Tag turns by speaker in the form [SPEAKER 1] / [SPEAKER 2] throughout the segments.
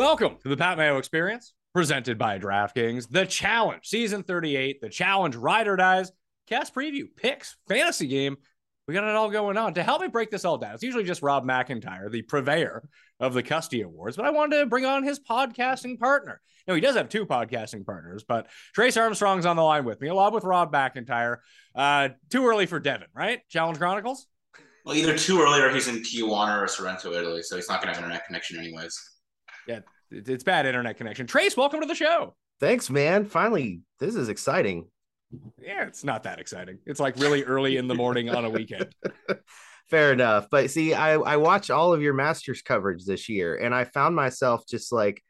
[SPEAKER 1] Welcome to the Pat Mayo Experience, presented by DraftKings. The Challenge, Season 38, the Challenge Ride or Dies, cast preview, picks, fantasy game. We got it all going on. To help me break this all down, it's usually just Rob McIntyre, the purveyor of the Custy Awards, but I wanted to bring on his podcasting partner. No, he does have two podcasting partners, but Trace Armstrong's on the line with me, along with Rob McIntyre. Uh, too early for Devin, right? Challenge Chronicles?
[SPEAKER 2] Well, either too early or he's in Tijuana or Sorrento, Italy, so he's not going to have internet connection anyways.
[SPEAKER 1] Yeah, it's bad internet connection. Trace, welcome to the show.
[SPEAKER 3] Thanks, man. Finally, this is exciting.
[SPEAKER 1] Yeah, it's not that exciting. It's like really early in the morning on a weekend.
[SPEAKER 3] Fair enough. But see, I, I watched all of your Masters coverage this year, and I found myself just like,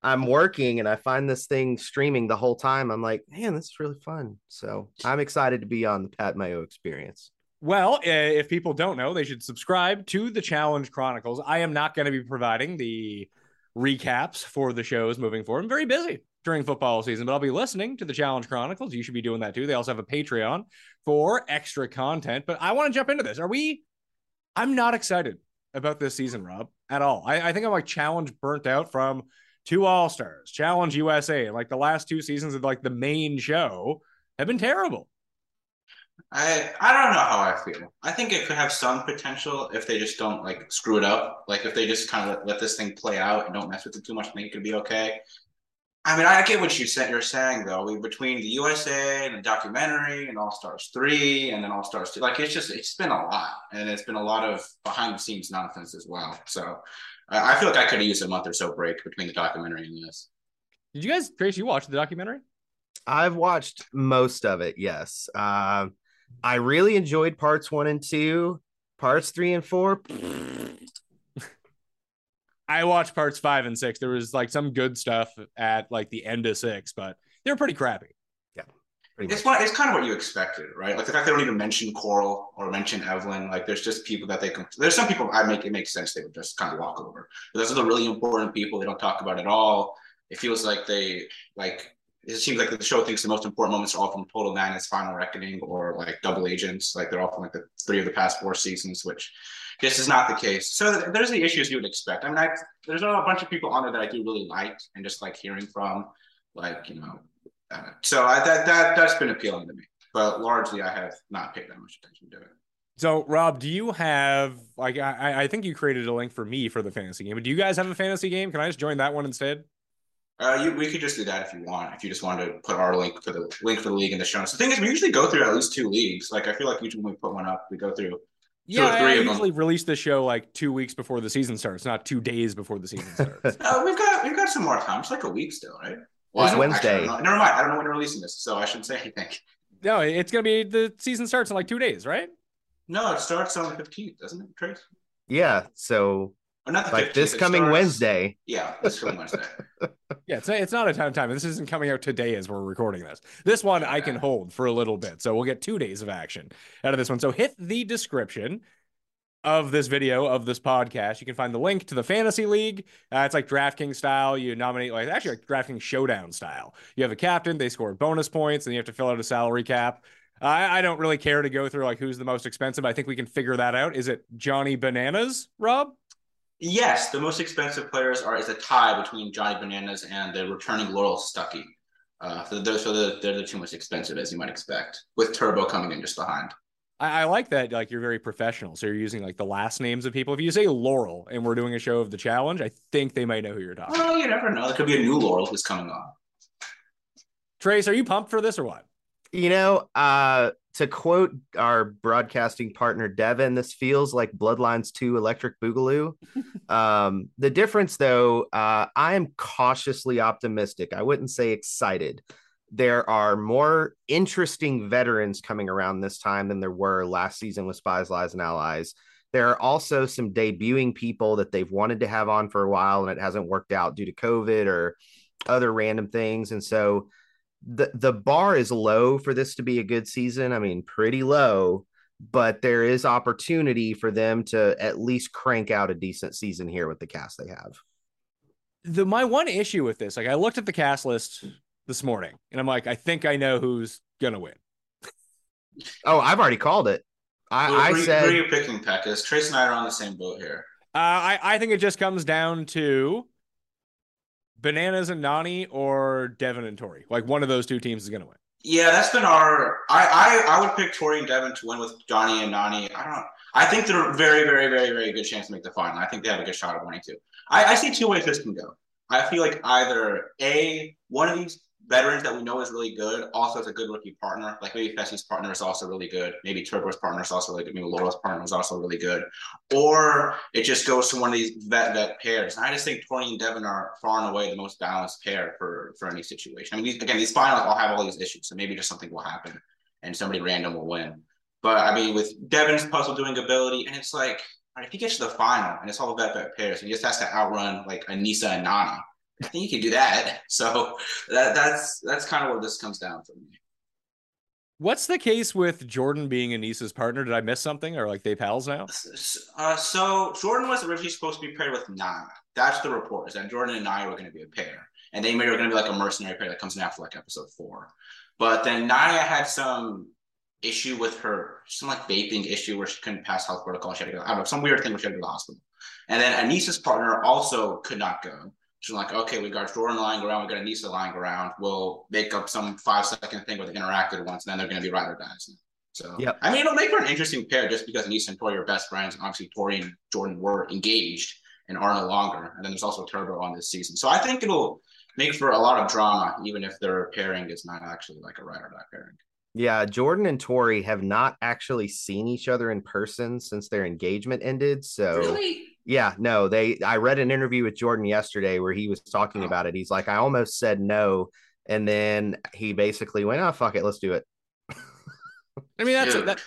[SPEAKER 3] I'm working and I find this thing streaming the whole time. I'm like, man, this is really fun. So I'm excited to be on the Pat Mayo experience.
[SPEAKER 1] Well, uh, if people don't know, they should subscribe to the Challenge Chronicles. I am not going to be providing the recaps for the shows moving forward. I'm very busy during football season, but I'll be listening to the Challenge Chronicles. You should be doing that too. They also have a Patreon for extra content. But I want to jump into this. Are we? I'm not excited about this season, Rob, at all. I, I think I'm like challenge burnt out from two All Stars, Challenge USA. Like the last two seasons of like the main show have been terrible.
[SPEAKER 2] I I don't know how I feel. I think it could have some potential if they just don't like screw it up. Like if they just kind of let, let this thing play out and don't mess with it too much, I think it could be okay. I mean, I get what you said. You're saying though, we between the USA and the documentary and All Stars three and then All Stars two, like it's just it's been a lot, and it's been a lot of behind the scenes nonsense as well. So I I feel like I could have used a month or so break between the documentary and this.
[SPEAKER 1] Did you guys, Trace, you watched the documentary?
[SPEAKER 3] I've watched most of it. Yes. Um, I really enjoyed parts one and two. Parts three and four.
[SPEAKER 1] I watched parts five and six. There was like some good stuff at like the end of six, but they were pretty crappy.
[SPEAKER 3] Pretty
[SPEAKER 2] It's what it's kind of what you expected, right? Like the fact they don't even mention Coral or mention Evelyn. Like there's just people that they can. There's some people I make it makes sense they would just kind of walk over. But those are the really important people they don't talk about at all. It feels like they like. It seems like the show thinks the most important moments are all from Total Madness, Final Reckoning, or like Double Agents. Like they're all from like the three of the past four seasons, which this is not the case. So there's the issues you would expect. I mean, I, there's a bunch of people on there that I do really like and just like hearing from, like you know. Uh, so I, that that that's been appealing to me, but largely I have not paid that much attention to it.
[SPEAKER 1] So, Rob, do you have like I, I think you created a link for me for the fantasy game, but do you guys have a fantasy game? Can I just join that one instead?
[SPEAKER 2] Uh, you, we could just do that if you want. If you just wanted to put our link for the link for the league in the show notes. The thing is, we usually go through at least two leagues. Like I feel like usually when we put one up, we go through.
[SPEAKER 1] Yeah,
[SPEAKER 2] or
[SPEAKER 1] I, I
[SPEAKER 2] of them.
[SPEAKER 1] usually release the show like two weeks before the season starts, not two days before the season starts.
[SPEAKER 2] Uh, we've got we've got some more time. It's like a week still, right?
[SPEAKER 3] It's Wednesday.
[SPEAKER 2] actually, I don't know. Never mind. I don't know when we're releasing this, so I shouldn't say anything.
[SPEAKER 1] no, it's gonna be the season starts in like two days, right?
[SPEAKER 2] No, it starts on the fifteenth, doesn't it, Trace?
[SPEAKER 3] Yeah. So
[SPEAKER 2] Or not the
[SPEAKER 3] like
[SPEAKER 2] 15th,
[SPEAKER 3] this coming
[SPEAKER 2] starts-
[SPEAKER 3] Wednesday.
[SPEAKER 2] Yeah, this coming Wednesday.
[SPEAKER 1] Yeah, it's it's not a ton of time. This isn't coming out today as we're recording this. This one I can hold for a little bit, so we'll get two days of action out of this one. So hit the description of this video of this podcast. You can find the link to the fantasy league. Uh, it's like DraftKings style. You nominate like actually like DraftKings Showdown style. You have a captain. They score bonus points, and you have to fill out a salary cap. I, I don't really care to go through like who's the most expensive. I think we can figure that out. Is it Johnny Bananas, Rob?
[SPEAKER 2] Yes, the most expensive players are is a tie between Johnny Bananas and the returning Laurel Stucky. Uh, so those are the they're the two most expensive, as you might expect, with Turbo coming in just behind.
[SPEAKER 1] I, I like that. Like you're very professional, so you're using like the last names of people. If you say Laurel and we're doing a show of the challenge, I think they might know who you're talking.
[SPEAKER 2] Well, you never know. There could be a new Laurel who's coming on.
[SPEAKER 1] Trace, are you pumped for this or what?
[SPEAKER 3] You know, uh, to quote our broadcasting partner Devin, this feels like Bloodlines 2 Electric Boogaloo. um, the difference, though, uh, I am cautiously optimistic. I wouldn't say excited. There are more interesting veterans coming around this time than there were last season with Spies, Lies, and Allies. There are also some debuting people that they've wanted to have on for a while and it hasn't worked out due to COVID or other random things. And so the the bar is low for this to be a good season. I mean, pretty low, but there is opportunity for them to at least crank out a decent season here with the cast they have.
[SPEAKER 1] The my one issue with this, like I looked at the cast list this morning and I'm like, I think I know who's gonna win.
[SPEAKER 3] Oh, I've already called it. I,
[SPEAKER 2] Who-
[SPEAKER 3] I
[SPEAKER 2] who, who are you picking, Pekkas? Trace and I are on the same boat here.
[SPEAKER 1] Uh, I, I think it just comes down to Bananas and Nany or Devin and Tori. Like one of those two teams is gonna win.
[SPEAKER 2] Yeah, that's been our. I I, I would pick Tori and Devin to win with Johnny and Nany. I don't. I think they're very, very, very, very good chance to make the final. I think they have a good shot of winning too. I, I see two ways this can go. I feel like either a one of these veterans that we know is really good also has a good rookie partner. Like maybe Fessy's partner is also really good. Maybe Turbo's partner is also really good. Maybe Laura's partner is also really good. Or it just goes to one of these vet vet pairs. And I just think Tori and Devin are far and away the most balanced pair for for any situation. I mean, these, again, these finals all have all these issues, so maybe just something will happen and somebody random will win. But I mean, with Devin's puzzle doing ability, and it's like, if he gets to the final and it's all vet vet pairs, he just has to outrun like Aneesa and Nany. I think you can do that. So that that's that's kind of where this comes down for me.
[SPEAKER 1] What's the case with Jordan being Aneesa's partner? Did I miss something or like they pals now?
[SPEAKER 2] Uh, so Jordan was originally supposed to be paired with Nana. That's the report. Is that Jordan and Naya were going to be a pair, and they were going to be like a mercenary pair that comes in after like episode four. But then Naya had some issue with her, some like vaping issue where she couldn't pass health protocol. She had to go. I don't know some weird thing where she had to go to the hospital. And then Aneesa's partner also could not go. She's like, okay, we got Jordan lying around, we got Aneesa lying around. We'll make up some five second thing with the interacted ones, and then they're going to be ride or dies. So,
[SPEAKER 3] yeah,
[SPEAKER 2] I mean, it'll make for an interesting pair just because Aneesa and Tori are best friends. And obviously, Tori and Jordan were engaged and are no longer. And then there's also Turbo on this season. So I think it'll make for a lot of drama, even if their pairing is not actually like a ride or die pairing.
[SPEAKER 3] Yeah, Jordan and Tori have not actually seen each other in person since their engagement ended. So
[SPEAKER 2] Really?
[SPEAKER 3] Yeah, no, they I read an interview with Jordan yesterday where he was talking
[SPEAKER 2] Oh.
[SPEAKER 3] about it. He's like, I almost said no. And then he basically went, Oh fuck it, let's do it.
[SPEAKER 1] I mean, that's
[SPEAKER 2] Dude.
[SPEAKER 1] that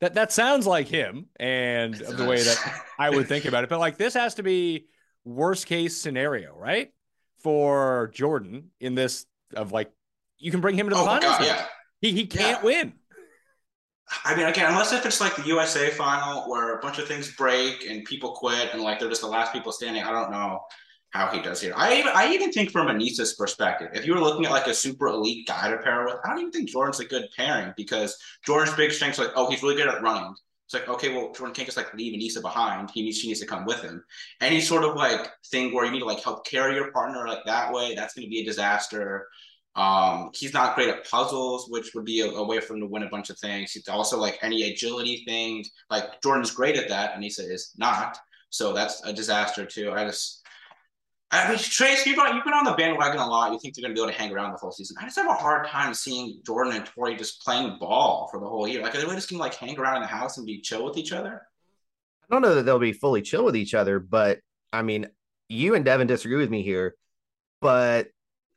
[SPEAKER 1] that that sounds like him and of the way that I would think about it. But like this has to be worst case scenario, right? For Jordan in this of like you can bring him to the
[SPEAKER 2] Oh
[SPEAKER 1] finals.
[SPEAKER 2] god, yeah.
[SPEAKER 1] He he can't
[SPEAKER 2] Yeah.
[SPEAKER 1] win.
[SPEAKER 2] I mean, again, unless if it's like the USA final where a bunch of things break and people quit and like they're just the last people standing, I don't know how he does here. I even, I even think from Aneesa's perspective, if you were looking at like a super elite guy to pair with, I don't even think Jordan's a good pairing because Jordan's big strength's like, oh, he's really good at running. It's like, okay, well, Jordan can't just like leave Aneesa behind. He needs, she needs to come with him. Any sort of like thing where you need to like help carry your partner like that way, that's going to be a disaster. Um, he's not great at puzzles, which would be a, a way for him to win a bunch of things. He's also like any agility things. Like Jordan's great at that, and Aneesa is not. So that's a disaster too. I just, I mean, Trace, you've been, you've been on the bandwagon a lot. You think they're going to be able to hang around the whole season. I just have a hard time seeing Jordan and Tori just playing ball for the whole year. Like, are they just going to like hang around in the house and be chill with each other?
[SPEAKER 3] I don't know that they'll be fully chill with each other, but I mean, you and Devin disagree with me here. But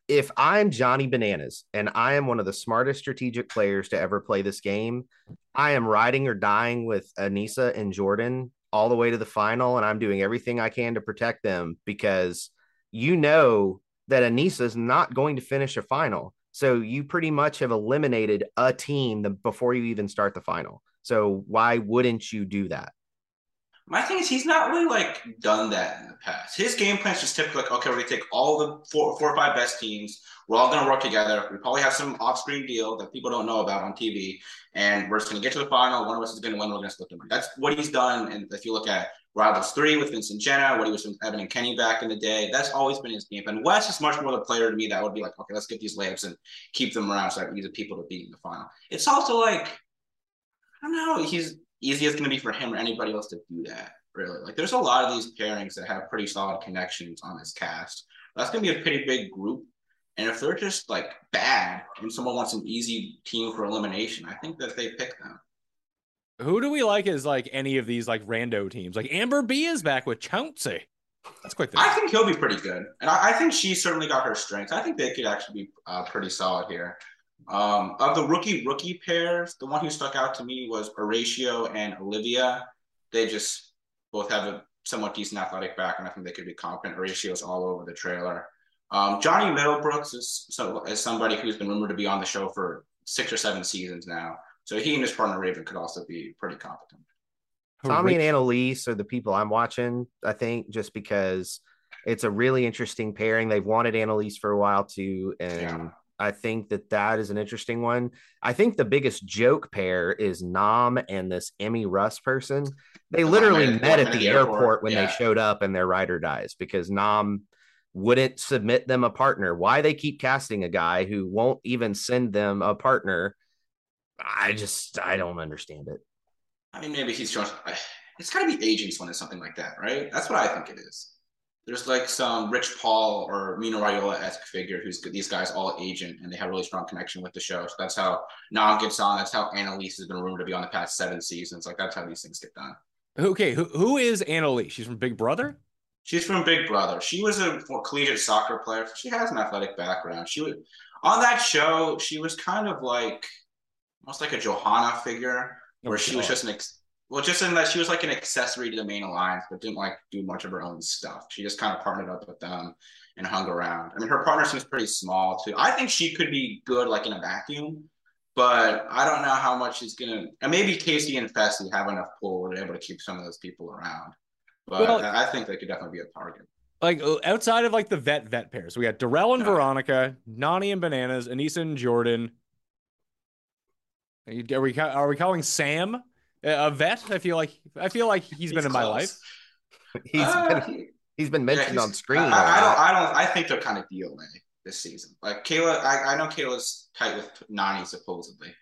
[SPEAKER 3] if I'm Johnny Bananas and I am one of the smartest strategic players to ever play this game, I am riding or dying with Aneesa and Jordan all the way to the final, and I'm doing everything I can to protect them because you know that Aneesa is not going to finish a final. So you pretty much have eliminated a team before you even start the final. So why wouldn't you do that?
[SPEAKER 2] My thing is he's not really like done that in the past. His game plan is just typically like, okay, we're gonna take all the four, four or five best teams. We're all gonna work together. We probably have some off-screen deal that people don't know about on TV, and we're just gonna get to the final. One of us is gonna win. We're gonna split the money. That's what he's done. And if you look at Rivals three with Vincent Jenna, what he was with Evan and Kenny back in the day, that's always been his game And Wes is much more the player to me that would be like, okay, let's get these layups and keep them around so that we get the people to beat in the final. It's also like, I don't know, he's easy it's going to be for him or anybody else to do that really. Like there's a lot of these pairings that have pretty solid connections on this cast. That's gonna be a pretty big group. And if they're just like bad and someone wants an easy team for elimination, I think that they pick them.
[SPEAKER 1] Who do we like as like any of these like rando teams? Like Amber B is back with Chauncey. That's quick.
[SPEAKER 2] I think he'll be pretty good, and I, I, think she certainly got her strengths. I think they could actually be uh, pretty solid here. Um, of the rookie rookie pairs, the one who stuck out to me was Horacio and Olivia. They just both have a somewhat decent athletic background. I think they could be competent ratios all over the trailer. Um, Johnny Middlebrooks is so is somebody who's been rumored to be on the show for six or seven seasons now. So he and his partner Raven could also be pretty competent.
[SPEAKER 3] Tommy and Analyse are the people I'm watching, I think, just because it's a really interesting pairing. They've wanted Analyse for a while too. And yeah. I think that that is an interesting one. I think the biggest joke pair is Nam and this Emmy Russ person. They literally met, met at the airport, airport when yeah. they showed up and their rider dies because Nam wouldn't submit them a partner. Why they keep casting a guy who won't even send them a partner, I just I don't understand it.
[SPEAKER 2] I mean, maybe he's trying. It's got to be agents when it's something like that, right? That's what I think it is there's like some Rich Paul or Mino Raiola esque figure who's these guys all agent and they have really strong connection with the show. So that's how Nam gets on. That's how Analyse has been rumored to be on the past seven seasons. Like that's how these things get done.
[SPEAKER 1] Okay, who, who is Analyse? She's from Big Brother.
[SPEAKER 2] She's from Big Brother. She was a collegiate soccer player. She has an athletic background. She was on that show. She was kind of like almost like a Johanna figure, where oh, she was just an ex- well, just in that she was like an accessory to the main alliance, but didn't like do much of her own stuff. She just kind of partnered up with them and hung around. I mean, her partner seems pretty small too. I think she could be good like in a vacuum, but I don't know how much she's gonna. And maybe Casey and Fessy have enough pull where they're able to keep some of those people around. But well, I think they could definitely be a target.
[SPEAKER 1] Like outside of like the vet vet pairs, we got Darrell and yeah. Veronica, Nany and Bananas, Aneesa and Jordan. Are we are we calling Sam a vet. I feel like I feel like he's, he's been in my life.
[SPEAKER 3] He's uh, been, he's been mentioned yeah, on screen. I,
[SPEAKER 2] I, don't. I don't. I think they're kind of DOA this season. Like Kayla, I, I know Kayla's tight with Nany supposedly,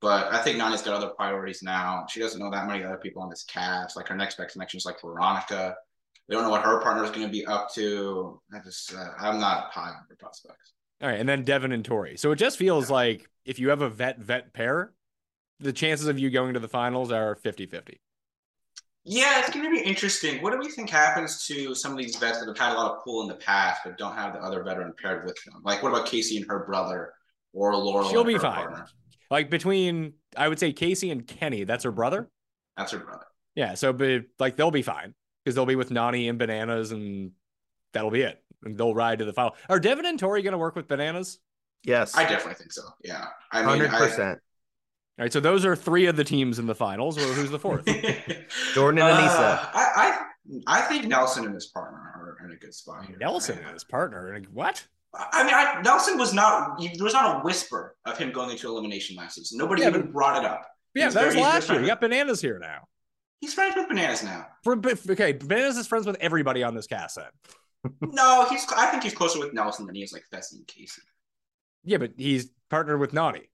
[SPEAKER 2] but I think Nany's got other priorities now. She doesn't know that many other people on this cast. Like her next best connection is like Veronica. They don't know what her partner is going to be up to. I just, uh, I'm not high on her prospects.
[SPEAKER 1] All right, and then Devin and Tori. So it just feels yeah. like if you have a vet vet pair, the chances of you going to the finals are 50 50.
[SPEAKER 2] Yeah, it's going to be interesting. What do we think happens to some of these vets that have had a lot of pull in the past but don't have the other veteran paired with them? Like, what about Casey and her brother or Laurel?
[SPEAKER 1] She'll be fine. Partner? Like between, I would say Casey and Kenny. That's her brother.
[SPEAKER 2] That's her brother.
[SPEAKER 1] Yeah, so but like they'll be fine because they'll be with Nany and Bananas, and that'll be it. And they'll ride to the final. Are Devin and Tori going to work with Bananas?
[SPEAKER 3] Yes,
[SPEAKER 2] I definitely think so. Yeah,
[SPEAKER 3] I mean, hundred percent.
[SPEAKER 1] All right, so those are three of the teams in the finals. Well, who's the fourth?
[SPEAKER 3] Jordan and Aneesa.
[SPEAKER 2] Uh, I, I, I think Nelson and his partner are in a good spot here.
[SPEAKER 1] Nelson and his partner. What?
[SPEAKER 2] I mean, I, Nelson was not. There was not a whisper of him going into elimination last season. Nobody yeah, even but, brought it up.
[SPEAKER 1] Yeah, that was last year. You got bananas here now.
[SPEAKER 2] He's friends with bananas now.
[SPEAKER 1] For, okay, bananas is friends with everybody on this cast. Then.
[SPEAKER 2] no, he's. I think he's closer with Nelson than he is like Fessy and Casey.
[SPEAKER 1] Yeah, but he's partnered with Nany.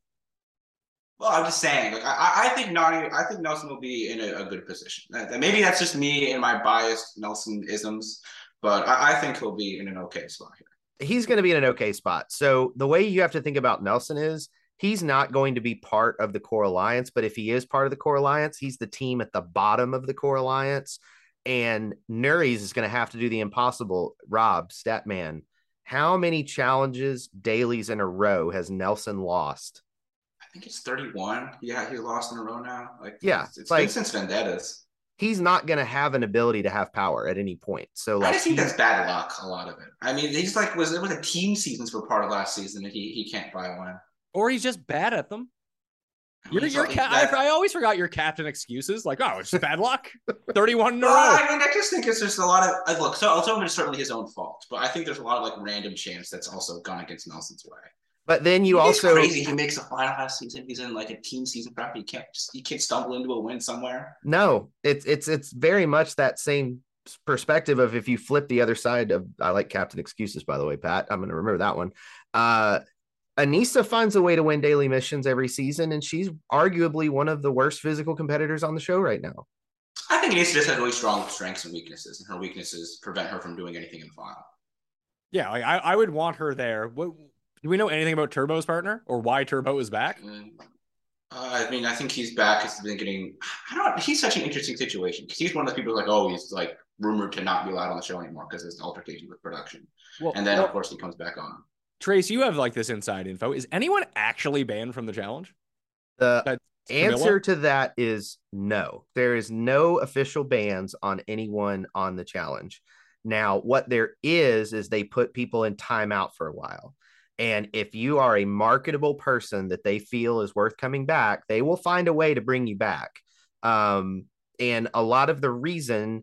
[SPEAKER 2] Well, I'm just saying, like I, I think Nany, I think Nelson will be in a, a good position. Maybe that's just me and my biased Nelson isms, but I, I think he'll be in an okay spot here.
[SPEAKER 3] He's going to be in an okay spot. So the way you have to think about Nelson is he's not going to be part of the core alliance, but if he is part of the core alliance, he's the team at the bottom of the core alliance. And Nurys is going to have to do the impossible. Rob, Statman, how many challenges dailies in a row has Nelson lost?
[SPEAKER 2] Think it's 31. Yeah, he lost in a row now. Like
[SPEAKER 3] yeah,
[SPEAKER 2] it's, it's
[SPEAKER 3] like,
[SPEAKER 2] been since Vendettas.
[SPEAKER 3] He's not going to have an ability to have power at any point. So like,
[SPEAKER 2] I just think that's bad luck. A lot of it. I mean, he's like was it was a team seasons for part of last season, and he he can't buy one.
[SPEAKER 1] Or he's just bad at them.
[SPEAKER 2] I
[SPEAKER 1] You're,
[SPEAKER 2] so
[SPEAKER 1] you're ca- I, I always forgot your captain excuses. Like, oh, it's just bad luck. 31 in a
[SPEAKER 2] Well,
[SPEAKER 1] row.
[SPEAKER 2] I mean, I just think it's just a lot of I look. So some of it is certainly his own fault, but I think there's a lot of like random chance that's also gone against Nelson's way.
[SPEAKER 3] But then you
[SPEAKER 2] it's
[SPEAKER 3] also
[SPEAKER 2] crazy. He makes a final last season. He's in like a team season prep. He can't just he can't stumble into a win somewhere.
[SPEAKER 3] no, it's it's it's very much that same perspective of if you flip the other side of I like Captain Excuses, by the way, Pat. I'm gonna remember that one. Uh Aneesa finds a way to win daily missions every season, and she's arguably one of the worst physical competitors on the show right now.
[SPEAKER 2] I think Aneesa just has really strong strengths and weaknesses, and her weaknesses prevent her from doing anything in the final.
[SPEAKER 1] Yeah, like I, I would want her there. What do we know anything about Turbo's partner or why Turbo is back?
[SPEAKER 2] Mm. Uh, I mean, I think he's back. He's been getting. I don't. He's such an interesting situation because he's one of those people like, oh, he's like rumored to not be allowed on the show anymore because there's an altercation with production,
[SPEAKER 1] Well,
[SPEAKER 2] and then
[SPEAKER 1] well,
[SPEAKER 2] of course he comes back on.
[SPEAKER 1] Trace, you have like this inside info. Is anyone actually banned from the challenge?
[SPEAKER 3] The
[SPEAKER 1] That's
[SPEAKER 3] answer to that is no. There is no official bans on anyone on the challenge. Now, what there is is they put people in timeout for a while. And if you are a marketable person that they feel is worth coming back, they will find a way to bring you back. Um, and a lot of the reason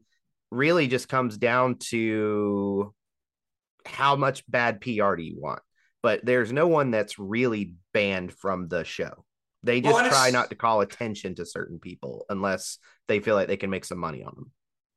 [SPEAKER 3] really just comes down to how much bad PR do you want? But there's no one that's really banned from the show. They just
[SPEAKER 2] Well,
[SPEAKER 3] try not to call attention to certain people unless they feel like they can make some money on them.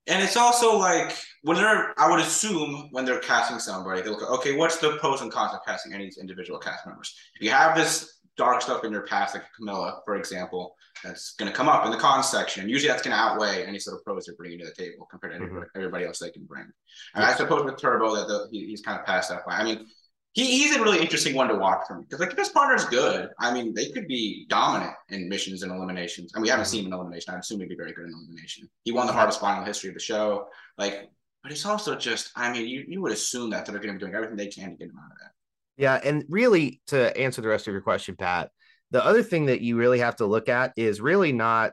[SPEAKER 2] And it's also like when they're, I would assume when they're casting somebody, they look at, okay, what's the pros and cons of casting any individual cast members? If you have this dark stuff in your past, like Camilla, for example, that's going to come up in the cons section. Usually that's going to outweigh any sort of pros they're bringing to the table compared to mm-hmm. everybody, everybody else they can bring. And I suppose with Turbo that the, he, he's kind of past that point. I mean, he, he's a really interesting one to watch for me because like if his partner's good, I mean, they could be dominant in missions and eliminations. And we haven't mm-hmm. seen him in elimination. I assume he'd be very good in elimination. He won the hardest final in the history of the show. Like, but it's also just, I mean, you, you would assume that they're going to be doing everything they can to get him out of that.
[SPEAKER 3] Yeah, and really to answer the rest of your question, Pat, the other thing that you really have to look at is really not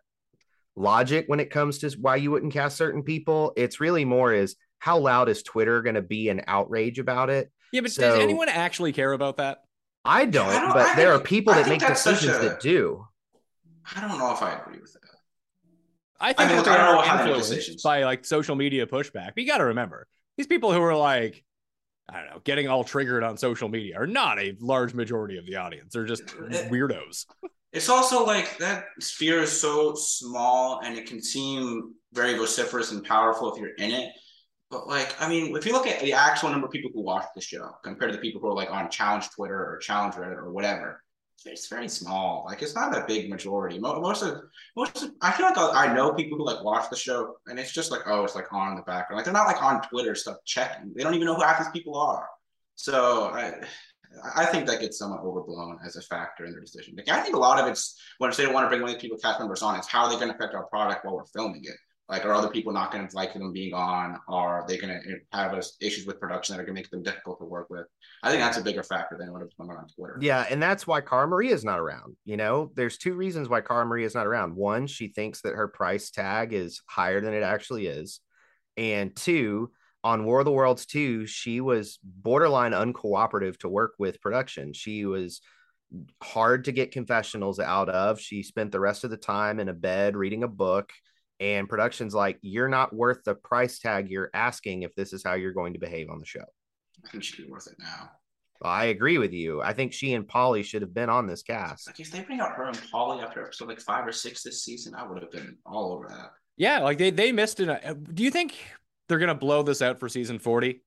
[SPEAKER 3] logic when it comes to why you wouldn't cast certain people. It's really more is how loud is Twitter going to be an outrage about it?
[SPEAKER 1] Yeah, but
[SPEAKER 3] So-
[SPEAKER 1] does anyone actually care about that?
[SPEAKER 3] I don't,
[SPEAKER 2] I don't-
[SPEAKER 3] but
[SPEAKER 2] I
[SPEAKER 3] there are people that make decisions
[SPEAKER 2] a-
[SPEAKER 3] that do.
[SPEAKER 2] I don't know if I agree with that.
[SPEAKER 1] I think
[SPEAKER 2] mean,
[SPEAKER 1] that they
[SPEAKER 2] I don't know
[SPEAKER 1] are
[SPEAKER 2] how
[SPEAKER 1] influenced by like social media pushback. But you got to remember, these people who are like, I don't know, getting all triggered on social media are not a large majority of the audience. They're just uh, weirdos.
[SPEAKER 2] It's also like that sphere is so small and it can seem very vociferous and powerful if you're in it. But like, I mean, if you look at the actual number of people who watch the show compared to the people who are like on challenge Twitter or challenge Reddit or whatever, it's very small. Like, it's not a big majority. Most of, most of, I feel like I know people who like watch the show and it's just like, oh, it's like on in the background. Like, they're not like on Twitter stuff checking. They don't even know who half these people are. So I, I think that gets somewhat overblown as a factor in their decision. Like, I think a lot of it's when they don't want to bring one of these people cast members on, it's how are they going to affect our product while we're filming it? Like, are other people not going to like them being on? Are they going to have issues with production that are going to make them difficult to work with? I think that's a bigger factor than what it's going on Twitter.
[SPEAKER 3] Yeah, and that's why Cara Maria is not around. You know, there's two reasons why Cara Maria is not around. One, she thinks that her price tag is higher than it actually is. And two, on War of the Worlds 2, she was borderline uncooperative to work with production. She was hard to get confessionals out of. She spent the rest of the time in a bed reading a book. And production's like, you're not worth the price tag you're asking if this is how you're going to behave on the show.
[SPEAKER 2] I think she'd be worth it now.
[SPEAKER 3] I agree with you. I think she and Paulie should have been on this cast.
[SPEAKER 2] Like, if they bring out her and Paulie after episode like five or six this season, I would have been all over that.
[SPEAKER 1] Yeah, like they they missed it. Uh, Do you think they're gonna blow this out for season forty?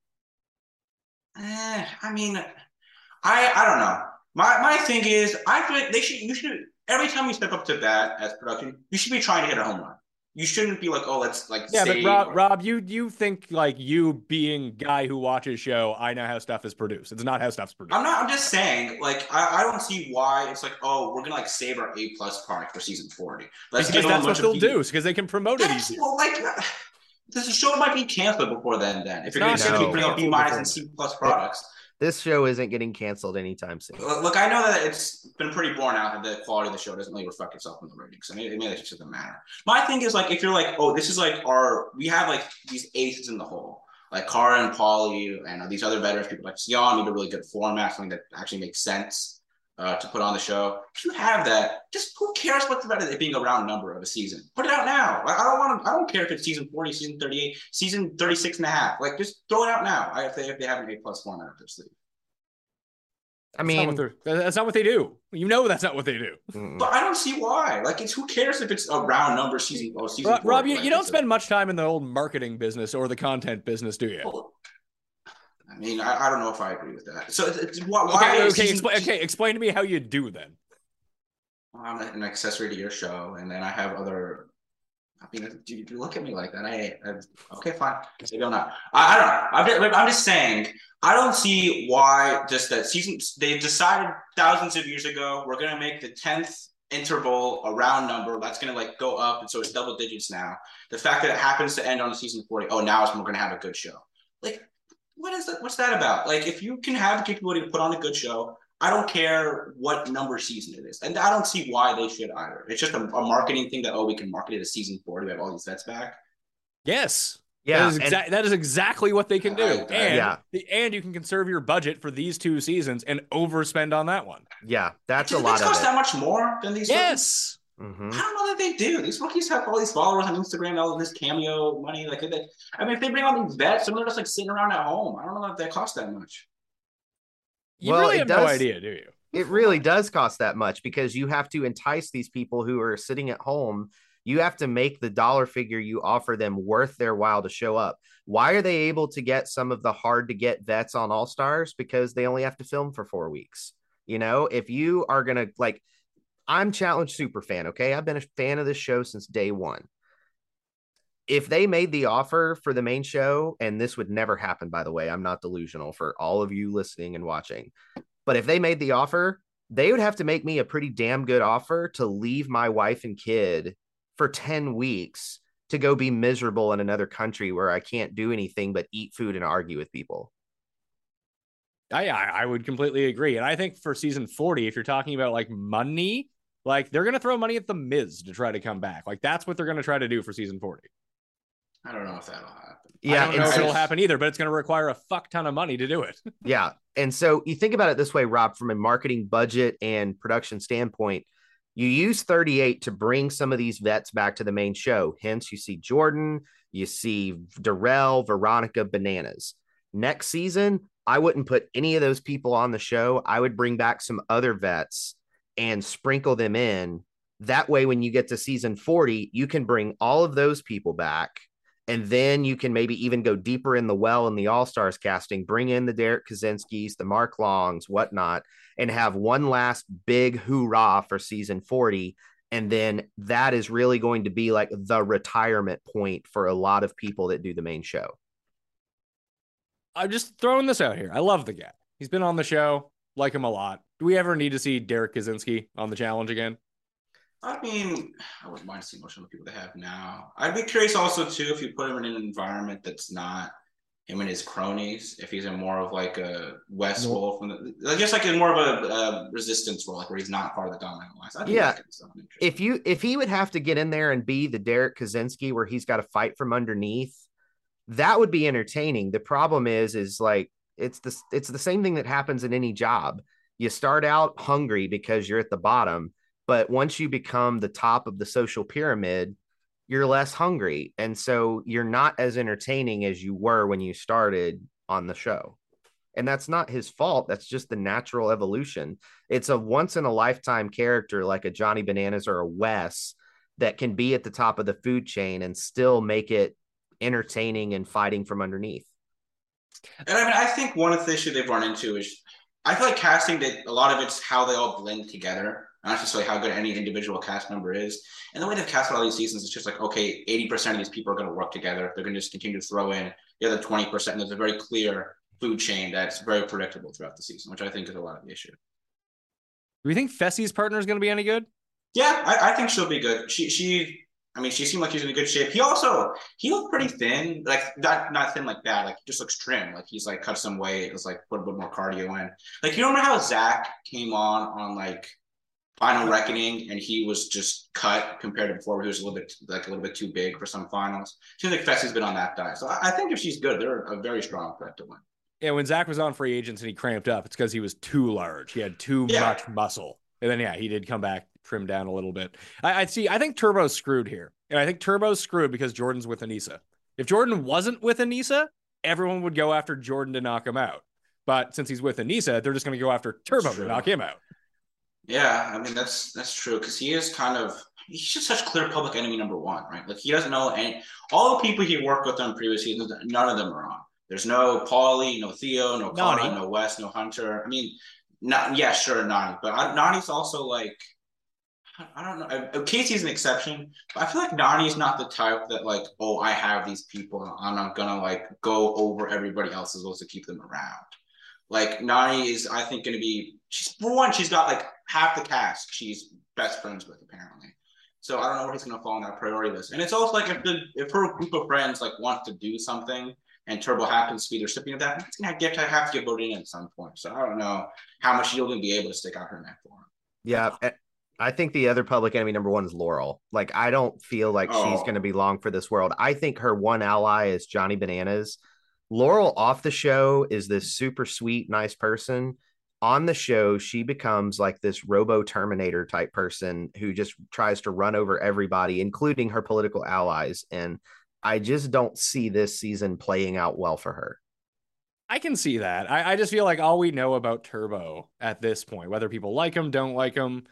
[SPEAKER 2] Eh, I mean, I I don't know. My my thing is, I feel like they should. You should every time you step up to that as production, you should be trying to hit a home run. You shouldn't be like, oh, let's like.
[SPEAKER 1] Yeah, but Rob,
[SPEAKER 2] or-
[SPEAKER 1] Rob, you you think like you being guy who watches show, I know how stuff is produced. It's not how stuff's produced.
[SPEAKER 2] I'm not. I'm just saying. Like, I, I don't see why it's like, oh, we're gonna like save our A plus product for season forty. Let's
[SPEAKER 1] because
[SPEAKER 2] give them a
[SPEAKER 1] that's what they'll do, because they can promote it easier.
[SPEAKER 2] well, like, this show might be canceled before then. Then if
[SPEAKER 1] It's
[SPEAKER 2] you're gonna
[SPEAKER 1] not
[SPEAKER 2] just
[SPEAKER 3] gonna
[SPEAKER 2] keep
[SPEAKER 3] be
[SPEAKER 2] putting out B minus and C plus products.
[SPEAKER 3] This show isn't getting canceled anytime soon.
[SPEAKER 2] Look, I know that it's been pretty borne out that the quality of the show doesn't really reflect itself in the ratings. I mean, I mean, it just doesn't matter. My thing is like, if you're like, oh, this is like our, we have like these aces in the hole, like Cara and Paulie and these other veterans, people like Sion need a really good format, something that actually makes sense. Uh, to put on the show. If you have that, just who cares what's about it being a round number of a season? Put it out now. Like, I don't want to. I don't care if it's season forty, season thirty-eight, season 36 and a half. Like just throw it out now. I, if they if they have an A plus format up their sleeve.
[SPEAKER 3] I
[SPEAKER 1] That's not
[SPEAKER 3] mean,
[SPEAKER 1] what that's not what they do. You know that's not what they do.
[SPEAKER 2] But I don't see why. Like it's who cares if it's a round number season or season.
[SPEAKER 1] Rob,
[SPEAKER 2] 40,
[SPEAKER 1] Rob, you,
[SPEAKER 2] like,
[SPEAKER 1] you don't
[SPEAKER 2] it's a-
[SPEAKER 1] spend much time in the old marketing business or the content business, do you?
[SPEAKER 2] Well, I mean, I, I don't know if I agree with that. So it's, it's why, why
[SPEAKER 1] Okay,
[SPEAKER 2] is
[SPEAKER 1] okay,
[SPEAKER 2] season-
[SPEAKER 1] okay, explain to me how you do then.
[SPEAKER 2] I'm an accessory to your show, and then I have other. I mean, do you, look at me like that? I, I uh, okay, fine. Maybe I'm not. I, I don't know. I'm just, I'm just saying. I don't see why just that season. They decided thousands of years ago we're gonna make the tenth interval a round number that's gonna like go up, and so it's double digits now. The fact that it happens to end on a season 40 oh now when we're gonna have a good show. Like, what is that? What's that about? Like, if you can have the capability to put on a good show, I don't care what number season it is. And I don't see why they should either. It's just a, a marketing thing that, oh, we can market it as season four to have all these vets back.
[SPEAKER 1] Yes.
[SPEAKER 3] yeah,
[SPEAKER 1] that is,
[SPEAKER 3] and-
[SPEAKER 1] that is exactly what they can do.
[SPEAKER 2] I- I-
[SPEAKER 1] and,
[SPEAKER 3] Yeah.
[SPEAKER 1] the, and you can conserve your budget for these two seasons and overspend on that one.
[SPEAKER 3] yeah, that's
[SPEAKER 2] Do
[SPEAKER 3] a
[SPEAKER 2] the
[SPEAKER 3] lot
[SPEAKER 2] vets
[SPEAKER 3] of
[SPEAKER 2] cost
[SPEAKER 3] it.
[SPEAKER 2] that much more than these? rookies?
[SPEAKER 1] Yes.
[SPEAKER 3] Mhm.
[SPEAKER 2] I don't know that they do. These rookies have all these followers on Instagram, all of this cameo money. Like, they, I mean, if they bring all these vets, some of them are just like sitting around at home. I don't know if that costs that much.
[SPEAKER 1] You
[SPEAKER 3] Well,
[SPEAKER 1] really
[SPEAKER 3] it
[SPEAKER 1] have no idea, do you?
[SPEAKER 3] It really does cost that much because you have to entice these people who are sitting at home. You have to make the dollar figure you offer them worth their while to show up. Why are they able to get some of the hard to get vets on All Stars? Because they only have to film for four weeks. You know, if you are going to like, I'm Challenge super fan. Okay. I've been a fan of this show since day one. If they made the offer for the main show, and this would never happen, by the way, I'm not delusional for all of you listening and watching. But if they made the offer, they would have to make me a pretty damn good offer to leave my wife and kid for 10 weeks to go be miserable in another country where I can't do anything but eat food and argue with people.
[SPEAKER 1] I, I I would completely agree. And I think for season 40, if you're talking about like money, like they're gonna throw money at the Miz to try to come back. Like that's what they're gonna try to do for season 40.
[SPEAKER 2] I don't know if that'll happen.
[SPEAKER 3] Yeah,
[SPEAKER 1] I don't know if it'll happen either, but it's gonna require a fuck ton of money to do it.
[SPEAKER 3] Yeah. And so you think about it this way, Rob, from a marketing budget and production standpoint, you use 38 to bring some of these vets back to the main show. Hence, you see Jordan, you see Darrell, Veronica, Bananas. Next season, I wouldn't put any of those people on the show. I would bring back some other vets and sprinkle them in. That way, when you get to season 40, you can bring all of those people back and then you can maybe even go deeper in the well in the All Stars casting, bring in the Derrick Kosinskis, the Mark Longs, whatnot, and have one last big hoorah for season 40. And then that is really going to be like the retirement point for a lot of people that do the main show.
[SPEAKER 1] I'm just throwing this out here. I love the guy. He's been on the show, like him a lot. Do we ever need to see Derrick Kosinski on the challenge again?
[SPEAKER 2] I mean, I wouldn't mind seeing most of the people they have now. I'd be curious also too if you put him in an environment that's not him and his cronies. If he's in more of like a West
[SPEAKER 1] No.
[SPEAKER 2] Wolf, and the, like just like in more of a, uh resistance role, like where he's not part of the dominant alliance. I think
[SPEAKER 3] Yeah.
[SPEAKER 2] that could be something.
[SPEAKER 3] If you if he would have to get in there and be the Derrick Kosinski where he's got to fight from underneath, that would be entertaining. The problem is, is like it's the it's the same thing that happens in any job. You start out hungry because you're at the bottom, but once you become the top of the social pyramid, you're less hungry, and so you're not as entertaining as you were when you started on the show. And that's not his fault. That's just the natural evolution. It's a once in a lifetime character like a Johnny Bananas or a Wes that can be at the top of the food chain and still make it entertaining and fighting from underneath.
[SPEAKER 2] And I mean, I think one of the issues they've run into is I feel like casting that a lot of it's how they all blend together, not necessarily how good any individual cast member is. And the way they've cast all these seasons, is just like, okay, 80% of these people are going to work together. They're going to just continue to throw in the other 20%. And there's a very clear food chain that's very predictable throughout the season, which I think is a lot of the issue.
[SPEAKER 1] Do we think Fessy's partner is going to be any good?
[SPEAKER 2] Yeah, I, I think she'll be good. She she I mean she seemed like she's in good shape. He also he looked pretty thin, like not not thin like that, like he just looks trim. Like he's like cut some weight, It was like put a bit more cardio in. Like you remember how Zach came on on like Final Reckoning and he was just cut compared to before, he was a little bit like a little bit too big for some finals. Seems like Fessy's been on that diet, so I, I think if she's good, they're a very strong threat to win.
[SPEAKER 1] Yeah, when Zach was on free agents and he cramped up, it's because he was too large. He had too
[SPEAKER 2] Yeah.
[SPEAKER 1] much muscle. And then yeah, he did come back, trim down a little bit. I, I see. I think Turbo's screwed here, and I think Turbo's screwed because Jordan's with Aneesa. If Jordan wasn't with Aneesa, everyone would go after Jordan to knock him out. But since he's with Aneesa, they're just going to go after Turbo to knock him out.
[SPEAKER 2] Yeah, I mean that's that's true because he is kind of he's just such clear public enemy number one, right? Like he doesn't know any all the people he worked with on previous seasons, none of them are on. There's no Paulie, no Theo, no Connor,
[SPEAKER 1] Nany.
[SPEAKER 2] no Wes, no Hunter. I mean, not yeah, sure, Nany, but I, Nany's also like I- don't know. I- Casey's an exception, but I feel like Nany's not the type that like, oh, I have these people and I'm gonna like go over everybody else's goals to keep them around. Like Nany is, I think, to be. She's for one, she's got like half the cast she's best friends with apparently. So I don't know where he's to fall on that priority list. And it's also like if the if her group of friends like wants to do something and Turbo happens to be the recipient of that, it's to get to have to get voted in at some point. So I don't know how much she'll even be able to stick out her neck for him.
[SPEAKER 3] Yeah. I think the other public enemy number one is Laurel. Like, I don't feel like she's
[SPEAKER 2] Oh.
[SPEAKER 3] going to be long for this world. I think her one ally is Johnny Bananas. Laurel off the show is this super sweet, nice person. On the show, she becomes like this robo Terminator type person who just tries to run over everybody, including her political allies. And I just don't see this season playing out well for her.
[SPEAKER 1] I can see that. I, I just feel like all we know about Turbo at this point, whether people like him, don't like him,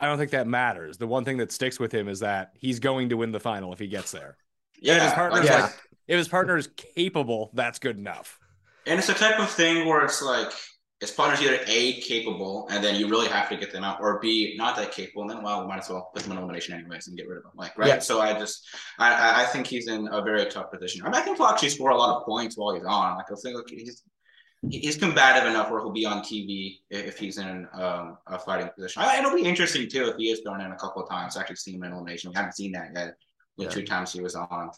[SPEAKER 1] I don't think that matters. The one thing that sticks with him is that he's going to win the final if he gets there.
[SPEAKER 2] Yeah,
[SPEAKER 1] And his partner's
[SPEAKER 3] Yeah.
[SPEAKER 1] like, if his partner is capable, that's good enough.
[SPEAKER 2] And it's a type of thing where it's like his partner's either A capable and then you really have to get them out, or B not that capable, and then well, we might as well put them in elimination anyways and get rid of them. Like, right.
[SPEAKER 3] Yeah.
[SPEAKER 2] So I just I- I think he's in a very tough position. I mean, I think he'll actually score a lot of points while he's on. Like I think he's he's combative enough where he'll be on TV if he's in um, a fighting position. I, it'll be interesting too if he is thrown in a couple of times. to Actually, see him in elimination. We haven't seen that yet. The
[SPEAKER 3] Yeah.
[SPEAKER 2] two times he was on.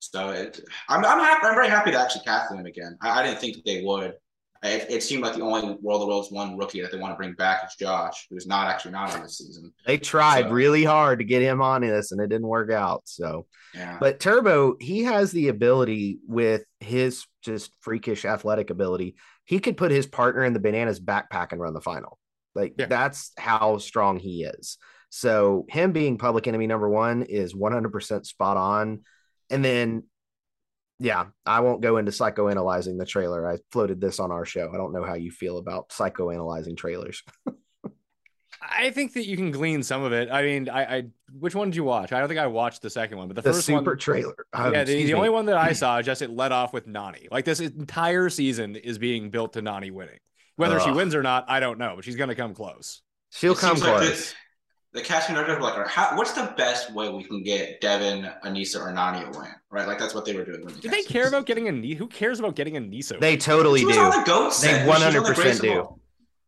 [SPEAKER 2] So it, I'm I'm happy. I'm very happy to actually cast him again. I, I didn't think they would. It, it seemed like the only World of Worlds one rookie that they want to bring back is Josh, who's not actually not on this season.
[SPEAKER 3] They tried
[SPEAKER 2] So-
[SPEAKER 3] really hard to get him on this and it didn't work out. So,
[SPEAKER 2] Yeah.
[SPEAKER 3] But Turbo, he has the ability with his just freakish athletic ability. He could put his partner in the bananas backpack and run the final. Like
[SPEAKER 1] Yeah.
[SPEAKER 3] that's how strong he is. So him being public enemy number one is 100% spot on. And then, yeah, I won't go into psychoanalyzing the trailer. I floated this on our show. I don't know how you feel about psychoanalyzing trailers.
[SPEAKER 1] I think that you can glean some of it. I mean, I, I which one did you watch? I don't think I watched the second one, but the,
[SPEAKER 3] The
[SPEAKER 1] first
[SPEAKER 3] super
[SPEAKER 1] one.
[SPEAKER 3] trailer. Um,
[SPEAKER 1] yeah, the, the only one that I saw just it led off with Nany. Like this entire season is being built to Nany winning. Whether she wins or not, I don't know, but she's gonna come close.
[SPEAKER 3] she'll
[SPEAKER 2] It
[SPEAKER 3] come
[SPEAKER 2] seems like
[SPEAKER 3] close.
[SPEAKER 2] The, the casting directors were like, how, what's the best way we can get Devin, Aneesa, or Nany a win? Right? Like that's what they were doing. when
[SPEAKER 1] Did they care
[SPEAKER 2] this.
[SPEAKER 1] about getting a knee? Who cares about getting a Niso?
[SPEAKER 3] they totally
[SPEAKER 2] She was
[SPEAKER 3] do.
[SPEAKER 2] on the goat
[SPEAKER 3] They
[SPEAKER 2] segment. She was on the
[SPEAKER 3] 100% do.
[SPEAKER 2] All-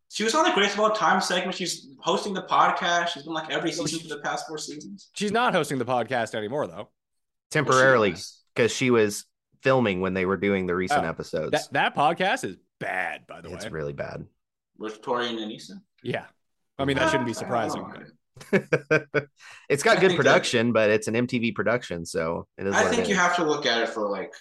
[SPEAKER 2] She was on the Grace of All Time segment. She's hosting the podcast. She's been like every season for the past four seasons.
[SPEAKER 1] She's not hosting the podcast anymore, though.
[SPEAKER 3] temporarily
[SPEAKER 2] Well, she
[SPEAKER 3] because she was filming when they were doing the recent
[SPEAKER 1] Oh,
[SPEAKER 3] episodes.
[SPEAKER 1] That that podcast is bad, by the
[SPEAKER 3] it's
[SPEAKER 1] way.
[SPEAKER 3] It's really bad.
[SPEAKER 2] with Tori and Aneesa.
[SPEAKER 1] Yeah, I mean that shouldn't be
[SPEAKER 2] I don't
[SPEAKER 1] surprising.
[SPEAKER 2] Know.
[SPEAKER 3] it's got
[SPEAKER 2] I
[SPEAKER 3] good
[SPEAKER 2] think that-
[SPEAKER 3] production, but it's an MTV production, so it is.
[SPEAKER 2] I
[SPEAKER 3] what it
[SPEAKER 2] think you have to look at it for like.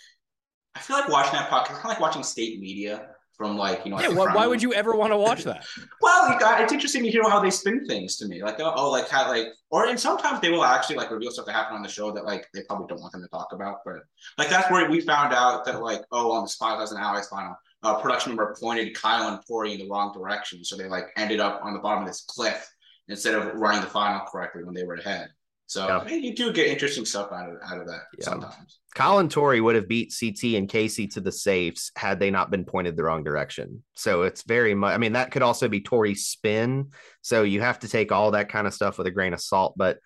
[SPEAKER 2] I feel like watching that podcast, kind of like watching state media from like you know.
[SPEAKER 1] Yeah, why, why would you ever want to watch that?
[SPEAKER 2] Well, you got, it's interesting to hear how they spin things to me. Like, oh, like how, like, or and sometimes they will actually like reveal stuff that happened on the show that like they probably don't want them to talk about. But like that's where we found out that like, oh, on the Spy an Allies final, uh, production number pointed Kyle and Tori in the wrong direction, so they like ended up on the bottom of this cliff instead of running the final correctly when they were ahead. So
[SPEAKER 3] Yeah.
[SPEAKER 2] I mean, you do get interesting stuff out of out of that
[SPEAKER 3] Yeah.
[SPEAKER 2] sometimes.
[SPEAKER 3] Colin Tori would have beat CT and Casey to the safes had they not been pointed the wrong direction. So it's very much. I mean, that could also be Tori's spin. So you have to take all that kind of stuff with a grain of salt. But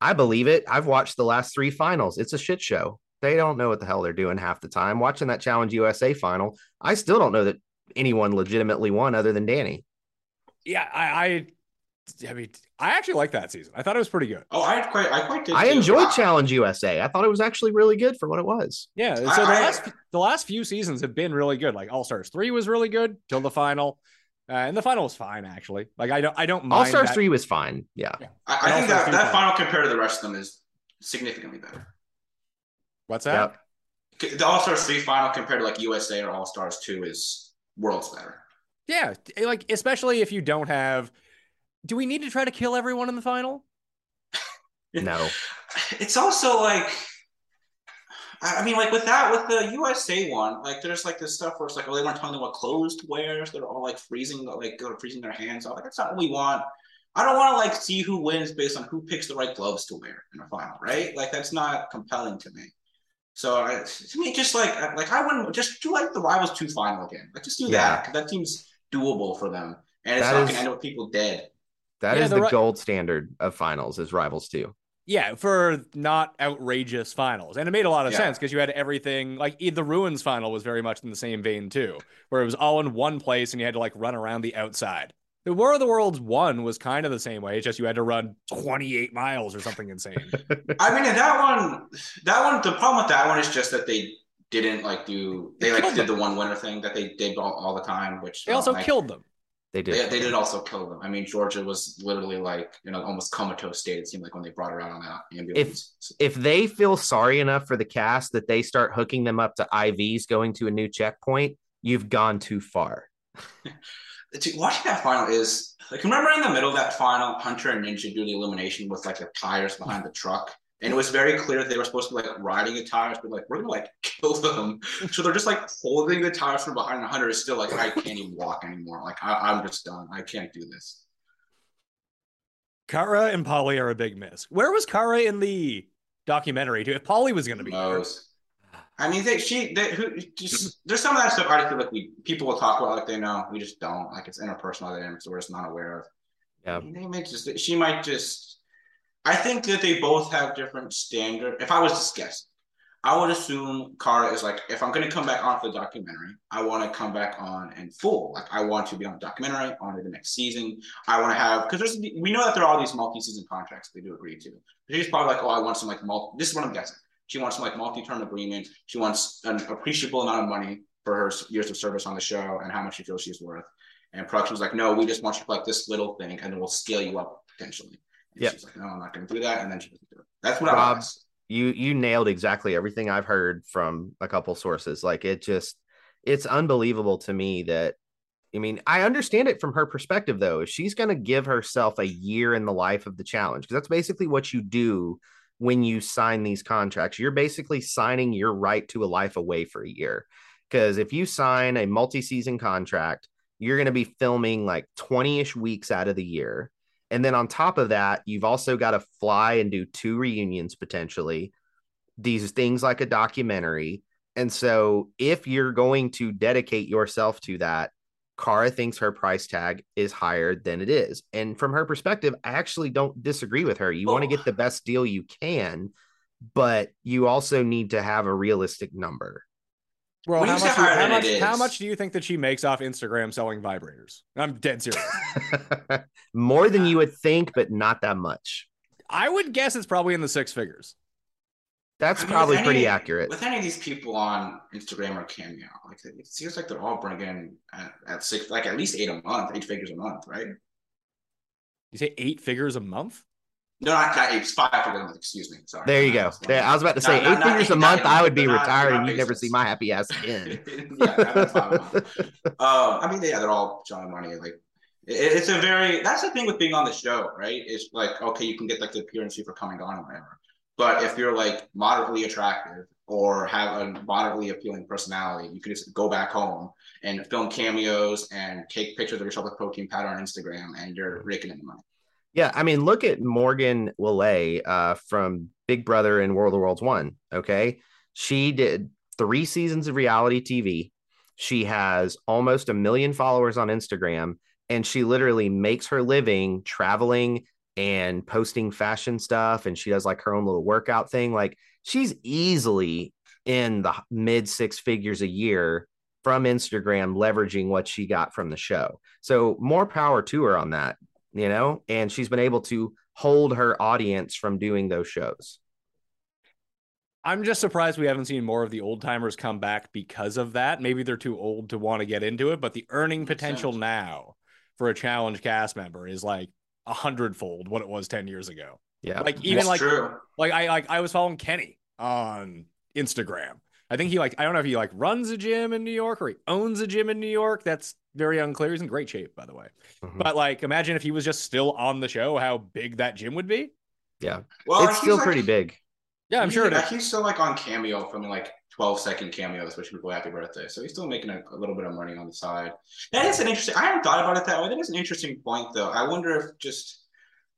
[SPEAKER 3] I believe it. I've watched the last three finals. It's a shit show. They don't know what the hell they're doing half the time. Watching that Challenge USA final, I still don't know that anyone legitimately won other than Danny.
[SPEAKER 1] Yeah, I, I, I mean, I actually like that season. I thought it was pretty good.
[SPEAKER 2] Oh, I quite, I quite did.
[SPEAKER 3] I enjoyed
[SPEAKER 2] I-
[SPEAKER 3] Challenge USA. I thought it was actually really good for what it was.
[SPEAKER 1] Yeah, so
[SPEAKER 2] I-
[SPEAKER 1] the
[SPEAKER 2] I-
[SPEAKER 1] last the last few seasons have been really good. Like All Stars three was really good till the final, uh, and the final was fine actually. Like I don't I don't mind
[SPEAKER 3] All Stars 3 was fine. Yeah.
[SPEAKER 1] Yeah.
[SPEAKER 2] I, I think that, that
[SPEAKER 1] FIFA.
[SPEAKER 2] final compared to the rest of them is significantly better.
[SPEAKER 1] What's that?
[SPEAKER 3] Yep.
[SPEAKER 2] The All Stars three final compared to like USA or All Stars two is worlds better.
[SPEAKER 1] Yeah, like especially if you don't have. Do we need to try to kill everyone in the final?
[SPEAKER 3] No.
[SPEAKER 2] It's also like, I I mean, like with that, with the USA one, like there's like this stuff where it's like, oh, they weren't telling them what clothes to wear, so they're all like freezing, like they're freezing their hands off. Like that's not what we want. I don't want to like see who wins based on who picks the right gloves to wear in a final, right? Like that's not compelling to me. So I, to me, just like like I wouldn't just do like the rivals two final again. Like just do
[SPEAKER 3] Yeah.
[SPEAKER 2] that because that seems doable for them, and it's
[SPEAKER 3] That
[SPEAKER 2] not
[SPEAKER 3] is-
[SPEAKER 2] going to end up with people dead.
[SPEAKER 3] That
[SPEAKER 1] Yeah,
[SPEAKER 3] is
[SPEAKER 1] the
[SPEAKER 3] the gold standard of finals is rivals too.
[SPEAKER 1] Yeah, for not outrageous finals. And it made a lot of
[SPEAKER 2] Yeah.
[SPEAKER 1] sense because you had everything like the Ruins final was very much in the same vein too, where it was all in one place and you had to like run around the outside. The War of the Worlds one was kind of the same way, it's just you had to run 28 miles or something insane.
[SPEAKER 2] I mean, and that one, that one, the problem with that one is just that they didn't like do they like did
[SPEAKER 1] them.
[SPEAKER 2] the one winner thing that they did all, all the time, which
[SPEAKER 1] They also um,
[SPEAKER 2] like.
[SPEAKER 1] killed them.
[SPEAKER 3] They did.
[SPEAKER 2] They, they did also kill them. I mean, Georgia was literally like you know almost comatose state. It seemed like when they brought her out on that ambulance.
[SPEAKER 3] if if they feel sorry enough for the cast that they start hooking them up to IVs going to a new checkpoint, you've gone too far.
[SPEAKER 2] Dude, watching that final is like remember in the middle of that final, Hunter and Ninja do the illumination with like the tires behind the truck. And it was very clear that they were supposed to be like riding the tires, but like we're gonna like kill them. So they're just like holding the tires from behind. And Hunter is still like, I can't even walk anymore. Like I, I'm just done. I can't do this.
[SPEAKER 1] Cara and Paulie are a big miss. Where was Cara in the documentary too? If Paulie was going to be there.
[SPEAKER 2] knows. I mean, they, she, they, who, just, there's some of that stuff I feel like we people will talk about like they know. We just don't. Like it's interpersonal dynamics that we're just not aware of.
[SPEAKER 3] Yeah.
[SPEAKER 2] I mean, they might just. She might just. I think that they both have different standard. If I was just guessing, I would assume Cara is like, if I'm going to come back on for the documentary, I want to come back on in full. Like I want to be on the documentary, on to the next season. I want to have because there's we know that there are all these multi-season contracts they do agree to. She's probably like, oh, I want some like multi. This is what I'm guessing. She wants some like multi-term agreement. She wants an appreciable amount of money for her years of service on the show and how much she feels she's worth. And production's like, no, we just want you for like this little thing, and then we'll scale you up potentially. And
[SPEAKER 3] Yep.
[SPEAKER 2] she's like, no, I'm not going to do that, and then she doesn't do it. That's what I
[SPEAKER 3] Rob,
[SPEAKER 2] was.
[SPEAKER 3] You you nailed exactly everything I've heard from a couple sources. Like it just it's unbelievable to me that I mean, I understand it from her perspective though. She's going to give herself a year in the life of the challenge, because that's basically what you do when you sign these contracts. You're basically signing your right to a life away for a year. Because if you sign a multi-season contract, you're going to be filming like 20-ish weeks out of the year. And then on top of that, you've also got to fly and do two reunions potentially. These things like a documentary. And so if you're going to dedicate yourself to that, Cara thinks her price tag is higher than it is. And from her perspective, I actually don't disagree with her. You want to
[SPEAKER 2] Oh.
[SPEAKER 3] get the best deal you can, but you also need to have a realistic number.
[SPEAKER 1] Well, how much, do you- how, much,
[SPEAKER 2] it
[SPEAKER 1] how
[SPEAKER 2] is-
[SPEAKER 1] much do you think that she makes off Instagram selling vibrators? I'm dead serious.
[SPEAKER 3] More than you uh, would think, but not that much.
[SPEAKER 1] I would guess it's probably in the six figures.
[SPEAKER 3] That's
[SPEAKER 2] I mean,
[SPEAKER 3] probably
[SPEAKER 2] with
[SPEAKER 3] pretty accurate.
[SPEAKER 2] With any of these people on Instagram or Cameo, like it seems like they're all bringing at, at six, like at least eight a month, eight figures a month, right?
[SPEAKER 1] You say eight figures a month?
[SPEAKER 2] No, not, not eight, it's five figures a month. Excuse me. Sorry.
[SPEAKER 3] There you go. There, I was about to say
[SPEAKER 2] Not- not-
[SPEAKER 3] eight
[SPEAKER 2] not
[SPEAKER 3] figures a month.
[SPEAKER 2] not
[SPEAKER 3] I would be
[SPEAKER 2] not-
[SPEAKER 3] retired, and you'd never see my happy ass again.
[SPEAKER 2] yeah, that's five a month. Um, I mean, yeah, they're all showing money. Like, it, it's a very. That's the thing with being on the show, right? It's like, okay, you can get like the appearance fee for coming on or whatever. But if you're like moderately attractive or have a moderately appealing personality, you could just go back home and film cameos and take pictures of yourself with protein powder on Instagram, and you're raking in the money.
[SPEAKER 3] Yeah, I mean, look at Morgan Willett uh, from Big Brother and World of Worlds One. Okay, she did three seasons of reality TV. She has almost a million followers on Instagram, and she literally makes her living traveling and posting fashion stuff. And she does like her own little workout thing. Like she's easily in the mid six figures a year from Instagram, leveraging what she got from the show. So more power to her on that you know, and she's been able to hold her audience from doing those shows.
[SPEAKER 1] I'm just surprised we haven't seen more of the old timers come back because of that. Maybe they're too old to want to get into it, but the earning potential now for a challenge cast member is like a hundredfold what it was 10 years ago.
[SPEAKER 3] Yeah.
[SPEAKER 1] Like even
[SPEAKER 2] That's
[SPEAKER 1] like
[SPEAKER 2] true.
[SPEAKER 1] like I like I was following Kenny on Instagram I think he like I don't know if he like runs a gym in New York or he owns a gym in New York. That's very unclear. He's in great shape, by the way.
[SPEAKER 3] Mhm.
[SPEAKER 1] But like, imagine if he was just still on the show, how big that gym would be.
[SPEAKER 3] yeah,
[SPEAKER 2] Well,
[SPEAKER 3] it's
[SPEAKER 2] he's
[SPEAKER 3] still
[SPEAKER 2] like-
[SPEAKER 3] pretty big.
[SPEAKER 1] Yeah, I'm
[SPEAKER 2] he's-
[SPEAKER 1] sure it
[SPEAKER 2] like, he's still like on cameo from like 12 second cameos, wishing people happy birthday. So he's still making a, a little bit of money on the side. That is an interesting. I haven't thought about it that way. That is an interesting point, though. I wonder if just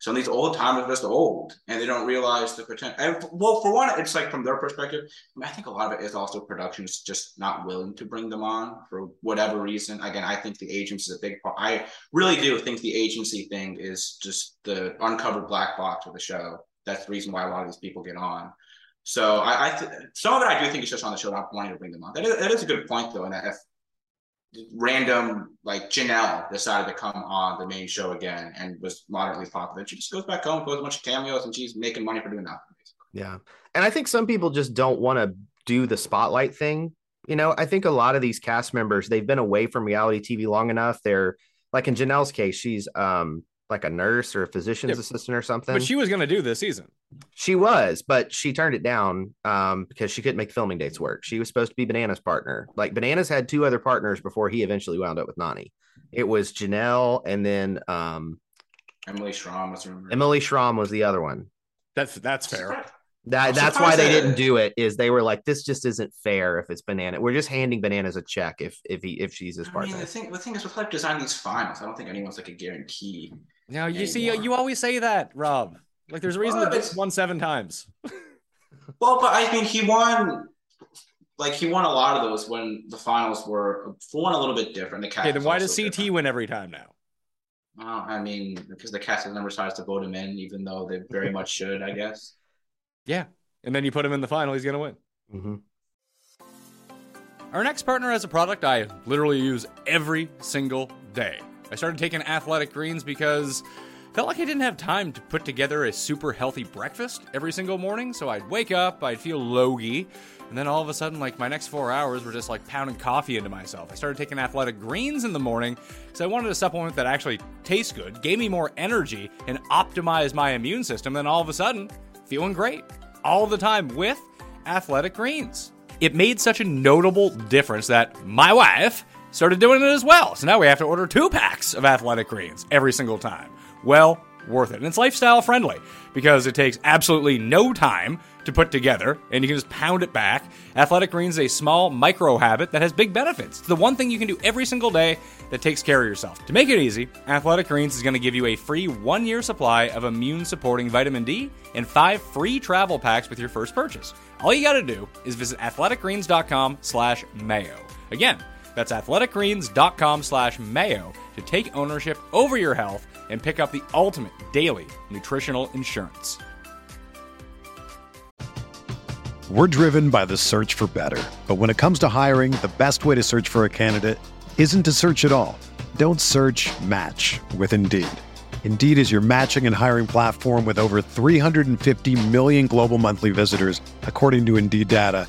[SPEAKER 2] some of these old timers are just old and they don't realize the potential. And well, for one, it's like from their perspective. I, mean, I think a lot of it is also productions just not willing to bring them on for whatever reason. Again, I think the agency is a big part. I really do think the agency thing is just the uncovered black box of the show. That's the reason why a lot of these people get on. So I, I th- some of it I do think is just on the show, not wanting to bring them on. That is, that is a good point though, and if random like Janelle decided to come on the main show again and was moderately popular, she just goes back home, goes a bunch of cameos, and she's making money for doing that.
[SPEAKER 3] Yeah. And I think some people just don't want to do the spotlight thing. You know, I think a lot of these cast members, they've been away from reality TV long enough. They're like in Janelle's case, she's um like a nurse or a physician's
[SPEAKER 1] Yeah,
[SPEAKER 3] assistant or something.
[SPEAKER 1] But she was gonna do this season.
[SPEAKER 3] She was, but she turned it down um, because she couldn't make filming dates work. She was supposed to be Banana's partner. Like Bananas had two other partners before he eventually wound up with Nany. It was Janelle and then um,
[SPEAKER 2] Emily Schramm was
[SPEAKER 3] Emily Schramm was the other one.
[SPEAKER 1] That's that's fair.
[SPEAKER 3] That that's why they didn't do it. Is they were like, this just isn't fair. If it's Banana, we're just handing Bananas a check if if he if she's his
[SPEAKER 2] I mean,
[SPEAKER 3] partner.
[SPEAKER 2] the thing, the thing is with like designing these finals, I don't think anyone's like a guarantee.
[SPEAKER 1] Now you see,
[SPEAKER 2] Anymore.
[SPEAKER 1] you always say that, Rob. Like there's a reason
[SPEAKER 2] Well,
[SPEAKER 1] that this
[SPEAKER 2] it's-
[SPEAKER 1] won seven times.
[SPEAKER 2] Well, but I mean, he won. Like he won a lot of those when the finals were for one a little bit different. The cast.
[SPEAKER 1] Okay, then why does CT
[SPEAKER 2] different.
[SPEAKER 1] win every time now?
[SPEAKER 2] Well, I mean, because the cast has never decides to vote him in, even though they very much should, I guess.
[SPEAKER 1] Yeah, and then you put him in the final, he's gonna win.
[SPEAKER 3] Mhm.
[SPEAKER 1] Our next partner has a product I literally use every single day. I started taking athletic greens because felt like I didn't have time to put together a super healthy breakfast every single morning. So I'd wake up, I'd feel logy, and then all of a sudden, like my next four hours were just like pounding coffee into myself. I started taking athletic greens in the morning because I wanted a supplement that actually tastes good, gave me more energy, and optimized my immune system. Then all of a sudden, feeling great all the time with athletic greens it made such a notable difference that my wife started doing it as well. So now we have to order two packs of athletic greens every single time. Well, worth it. And it's lifestyle friendly because it takes absolutely no time to put together and you can just pound it back. Athletic Greens is a small micro habit that has big benefits. It's the one thing you can do every single day that takes care of yourself. To make it easy, Athletic Greens is going to give you a free one year supply of immune supporting vitamin D and five free travel packs with your first purchase. All you got to do is visit athleticgreens.com slash mayo. Again, that's athleticgreens.com slash mayo to take ownership over your health and pick up the ultimate daily nutritional insurance.
[SPEAKER 4] We're driven by the search for better. But when it comes to hiring, the best way to search for a candidate isn't to search at all. Don't search match with Indeed. Indeed is your matching and hiring platform with over 350 million global monthly visitors, according to Indeed data,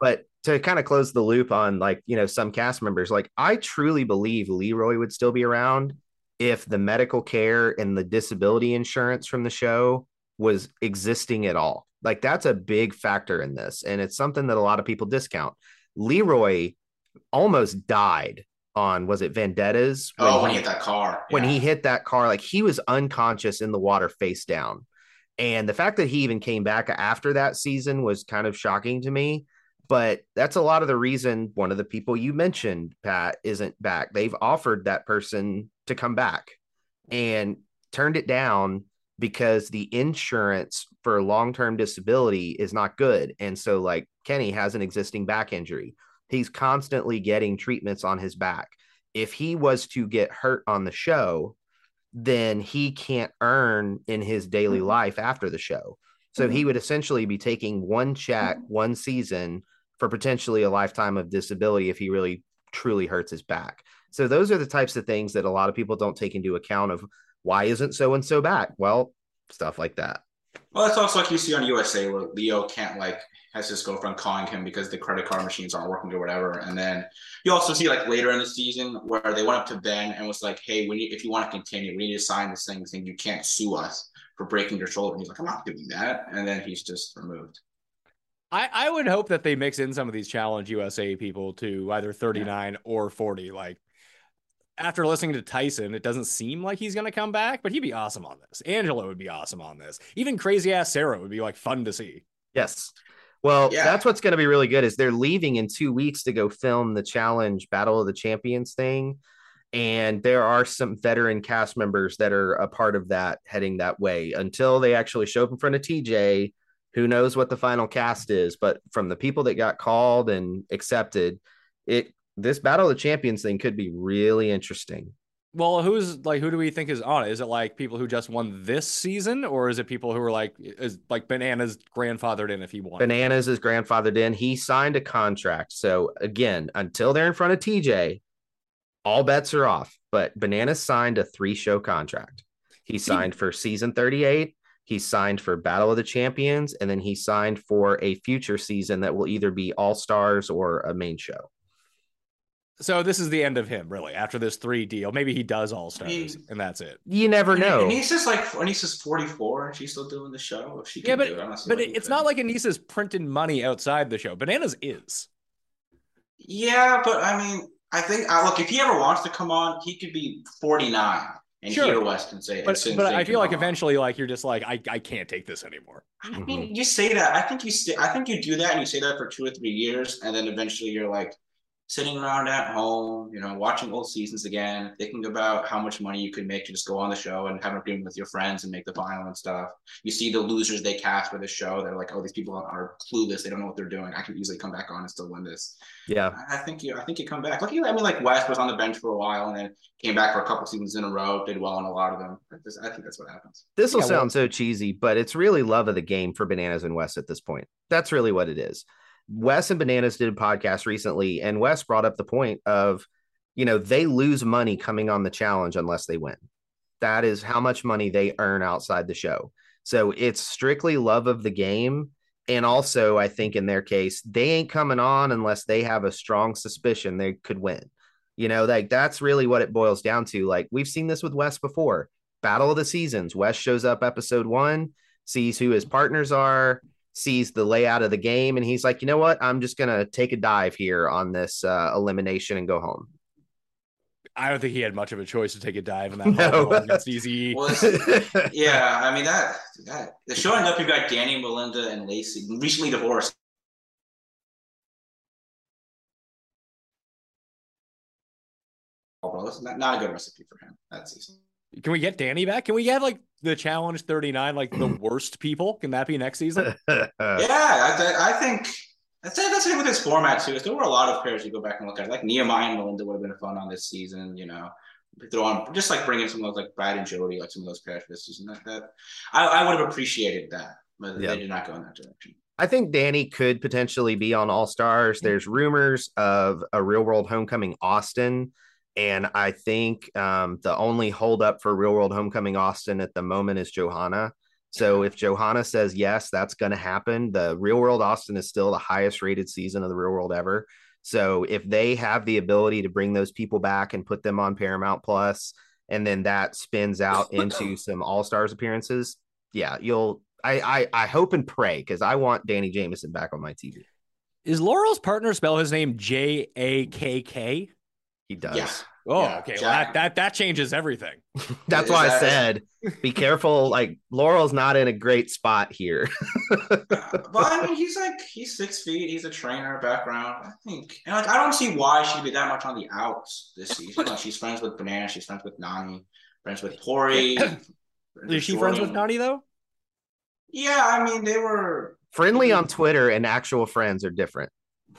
[SPEAKER 3] But to kind of close the loop on like, you know, some cast members, like I truly believe Leroy would still be around if the medical care and the disability insurance from the show was existing at all. Like that's a big factor in this. And it's something that a lot of people discount. Leroy almost died on was it Vendettas?
[SPEAKER 2] Oh, when
[SPEAKER 3] he-
[SPEAKER 2] he hit that car.
[SPEAKER 3] when
[SPEAKER 2] yeah.
[SPEAKER 3] he hit that car, like he was unconscious in the water face down. And the fact that he even came back after that season was kind of shocking to me. But that's a lot of the reason one of the people you mentioned, Pat, isn't back. They've offered that person to come back. and turned it down because the insurance for long-term disability is not good. And so like Kenny has an existing back injury. He's constantly getting treatments on his back. If he was to get hurt on the show, then he can't earn in his daily mm-hmm. life after the show. So he mm-hmm. would essentially be taking one check, mm-hmm. one season for potentially a lifetime of disability if he really truly hurts his back. So those are the types of things that a lot of people don't take into account of why isn't so and so back? Well, stuff like that.
[SPEAKER 2] Well, it's also like you see on USA where Leo can't like has his girlfriend calling him because the credit card machines aren't working or whatever. And then you also see like later in the season where they went up to Ben and was like, "Hey, if you want to continue, we need to sign this thing saying you can't sue us for breaking your shoulder." And he's like, "I'm not doing that," and then he's just removed.
[SPEAKER 1] I, I would hope that they mix in some of these Challenge USA people to either 39 or 40. Like after listening to Tyson, it doesn't seem like he's going to come back, but he'd be awesome on this. Angela would be awesome on this. Even crazy ass Sarah would be like fun to see.
[SPEAKER 3] Yes. Well,
[SPEAKER 2] Yeah.
[SPEAKER 3] that's what's going to be really good is they're leaving in 2 weeks to go film the challenge Battle of the Champions thing and there are some veteran cast members that are a part of that heading that way until they actually show up in front of TJ who knows what the final cast is but from the people that got called and accepted it this Battle of the Champions thing could be really interesting.
[SPEAKER 1] Well, who's like, who do we think is on it? Is it like people who just won this season or is it people who are like, is like Bananas grandfathered in if he won?
[SPEAKER 3] Bananas is grandfathered in. He signed a contract. So again, until they're in front of TJ, all bets are off. But Bananas signed a three show contract. He signed for season 38. He signed for Battle of the Champions. And then he signed for a future season that will either be All Stars or a main show.
[SPEAKER 1] So this is the end of him, really, after this three deal. Maybe he does all stars
[SPEAKER 2] He-
[SPEAKER 1] and that's it.
[SPEAKER 3] You never know.
[SPEAKER 2] And he's just like, and he's just 44 and she's still doing the show. If she
[SPEAKER 1] Yeah, but
[SPEAKER 2] do it, I
[SPEAKER 1] but
[SPEAKER 2] why
[SPEAKER 1] it's
[SPEAKER 2] couldn't.
[SPEAKER 1] not like Aneesa's printing money outside the show. Bananas is.
[SPEAKER 2] Yeah, but I mean, I think I look if he ever wants to come on, he could be 49 and
[SPEAKER 1] Sure.
[SPEAKER 2] hear West and say. and
[SPEAKER 1] But
[SPEAKER 2] Sin
[SPEAKER 1] but I feel like
[SPEAKER 2] come
[SPEAKER 1] eventually, like you're just like I, I can't take this anymore.
[SPEAKER 2] I mm-hmm. mean, you say that. I think you stay. I think you do that, and you say that for two or three years, and then eventually you're like sitting around at home, you know, watching old seasons again, thinking about how much money you could make to just go on the show and have an agreement with your friends and make the final and stuff. You see the losers they cast for the show. They're like, oh, these people are clueless. They don't know what they're doing. I can easily come back on and still win this.
[SPEAKER 3] Yeah.
[SPEAKER 2] I I think you. I think you come back. Look, I mean, like Wes was on the bench for a while and then came back for a couple seasons in a row. Did well in a lot of them. I just- I think that's what happens.
[SPEAKER 3] This will
[SPEAKER 1] Yeah, well-
[SPEAKER 3] sound so cheesy, but it's really love of the game for Bananas and Wes at this point. That's really what it is. Wes and Bananas did a podcast recently, and Wes brought up the point of, you know, they lose money coming on the challenge unless they win. That is how much money they earn outside the show. So it's strictly love of the game. And also, I think in their case, they ain't coming on unless they have a strong suspicion they could win. You know, like that's really what it boils down to. Like we've seen this with Wes before. Battle of the Seasons. Wes shows up episode one, sees who his partners are, sees the layout of the game, and he's like, you know what? I'm just gonna take a dive here on this uh, elimination and go home.
[SPEAKER 1] I don't think he had much of a choice to take a dive in that
[SPEAKER 3] No.
[SPEAKER 1] hole against Easy.
[SPEAKER 2] Well, yeah, I mean that that the showing up. You've got Danny, Melinda, and Lacey, recently divorced. Oh, bro, that's not, not a good recipe for him That's season.
[SPEAKER 1] Can we get Danny back? Can we have like the challenge 39, like the worst people? Can that be next season?
[SPEAKER 2] Yeah, I, th- I think that's it. That's it with this format too. Is there were a lot of pairs you go back and look at, like Nehemiah and Melinda would have been fun on this season. You know, throw on just like bring in some of those like Brad and Jody, like some of those pairs for this season. That, that I, I would have appreciated that, but
[SPEAKER 3] Yeah.
[SPEAKER 2] they did not go in that direction.
[SPEAKER 3] I think Danny could potentially be on All Stars. Mm-hmm. There's rumors of a real world homecoming Austin. And I think um, the only holdup for real world homecoming Austin at the moment is Johanna. So if Johanna says yes, that's going to happen. The real world Austin is still the highest rated season of the real world ever. So if they have the ability to bring those people back and put them on Paramount Plus, and then that spins out into some All Stars appearances, yeah, you'll. I I, I hope and pray because I want Danny Jamieson back on my TV.
[SPEAKER 1] Is Laurel's partner spell his name J A K K?
[SPEAKER 3] He does.
[SPEAKER 2] Yeah.
[SPEAKER 1] Oh,
[SPEAKER 2] Yeah,
[SPEAKER 1] okay. Well, that, that that changes everything.
[SPEAKER 3] That's
[SPEAKER 2] Is
[SPEAKER 3] why I said be careful. Like Laurel's not in a great spot here.
[SPEAKER 2] but I mean, he's like he's six feet. He's a trainer background. I think, and like I don't see why she'd be that much on the outs this season. Like she's friends with Banana. She's friends with Nany. friends with Tori.
[SPEAKER 1] Is she friends with Nany though?
[SPEAKER 2] Yeah, I mean they were
[SPEAKER 3] Friendly on Twitter and actual friends are different.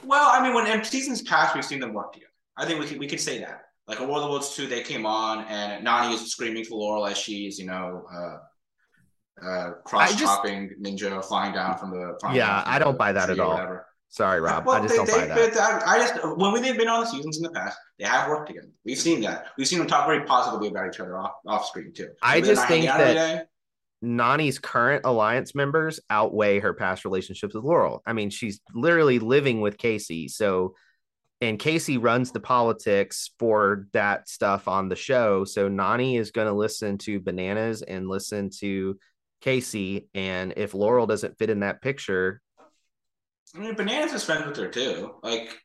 [SPEAKER 2] Well, I mean, when in seasons past, we've seen them work together. I think we could we could say that. Like a World of Worlds 2, they came on and Nany is screaming for Laurel as she's, you know, uh, uh, cross chopping ninja flying down from the.
[SPEAKER 3] Yeah, I don't buy that at all.
[SPEAKER 2] whatever.
[SPEAKER 3] Sorry, Rob.
[SPEAKER 2] Well,
[SPEAKER 3] I just
[SPEAKER 2] they,
[SPEAKER 3] don't
[SPEAKER 2] they,
[SPEAKER 3] buy that.
[SPEAKER 2] but I, I just when they've been on the seasons in the past, they have worked together. We've seen that. We've seen them talk very positively about each other off off screen too.
[SPEAKER 3] I just think that-
[SPEAKER 2] day.
[SPEAKER 3] Nany's current alliance members outweigh her past relationships with Laurel. I mean, she's literally living with Kaycee. So, and Kaycee runs the politics for that stuff on the show. So, Nany is going to listen to Bananas and listen to Kaycee. And if Laurel doesn't fit in that picture,
[SPEAKER 2] I mean, Bananas is friends with her too. Like,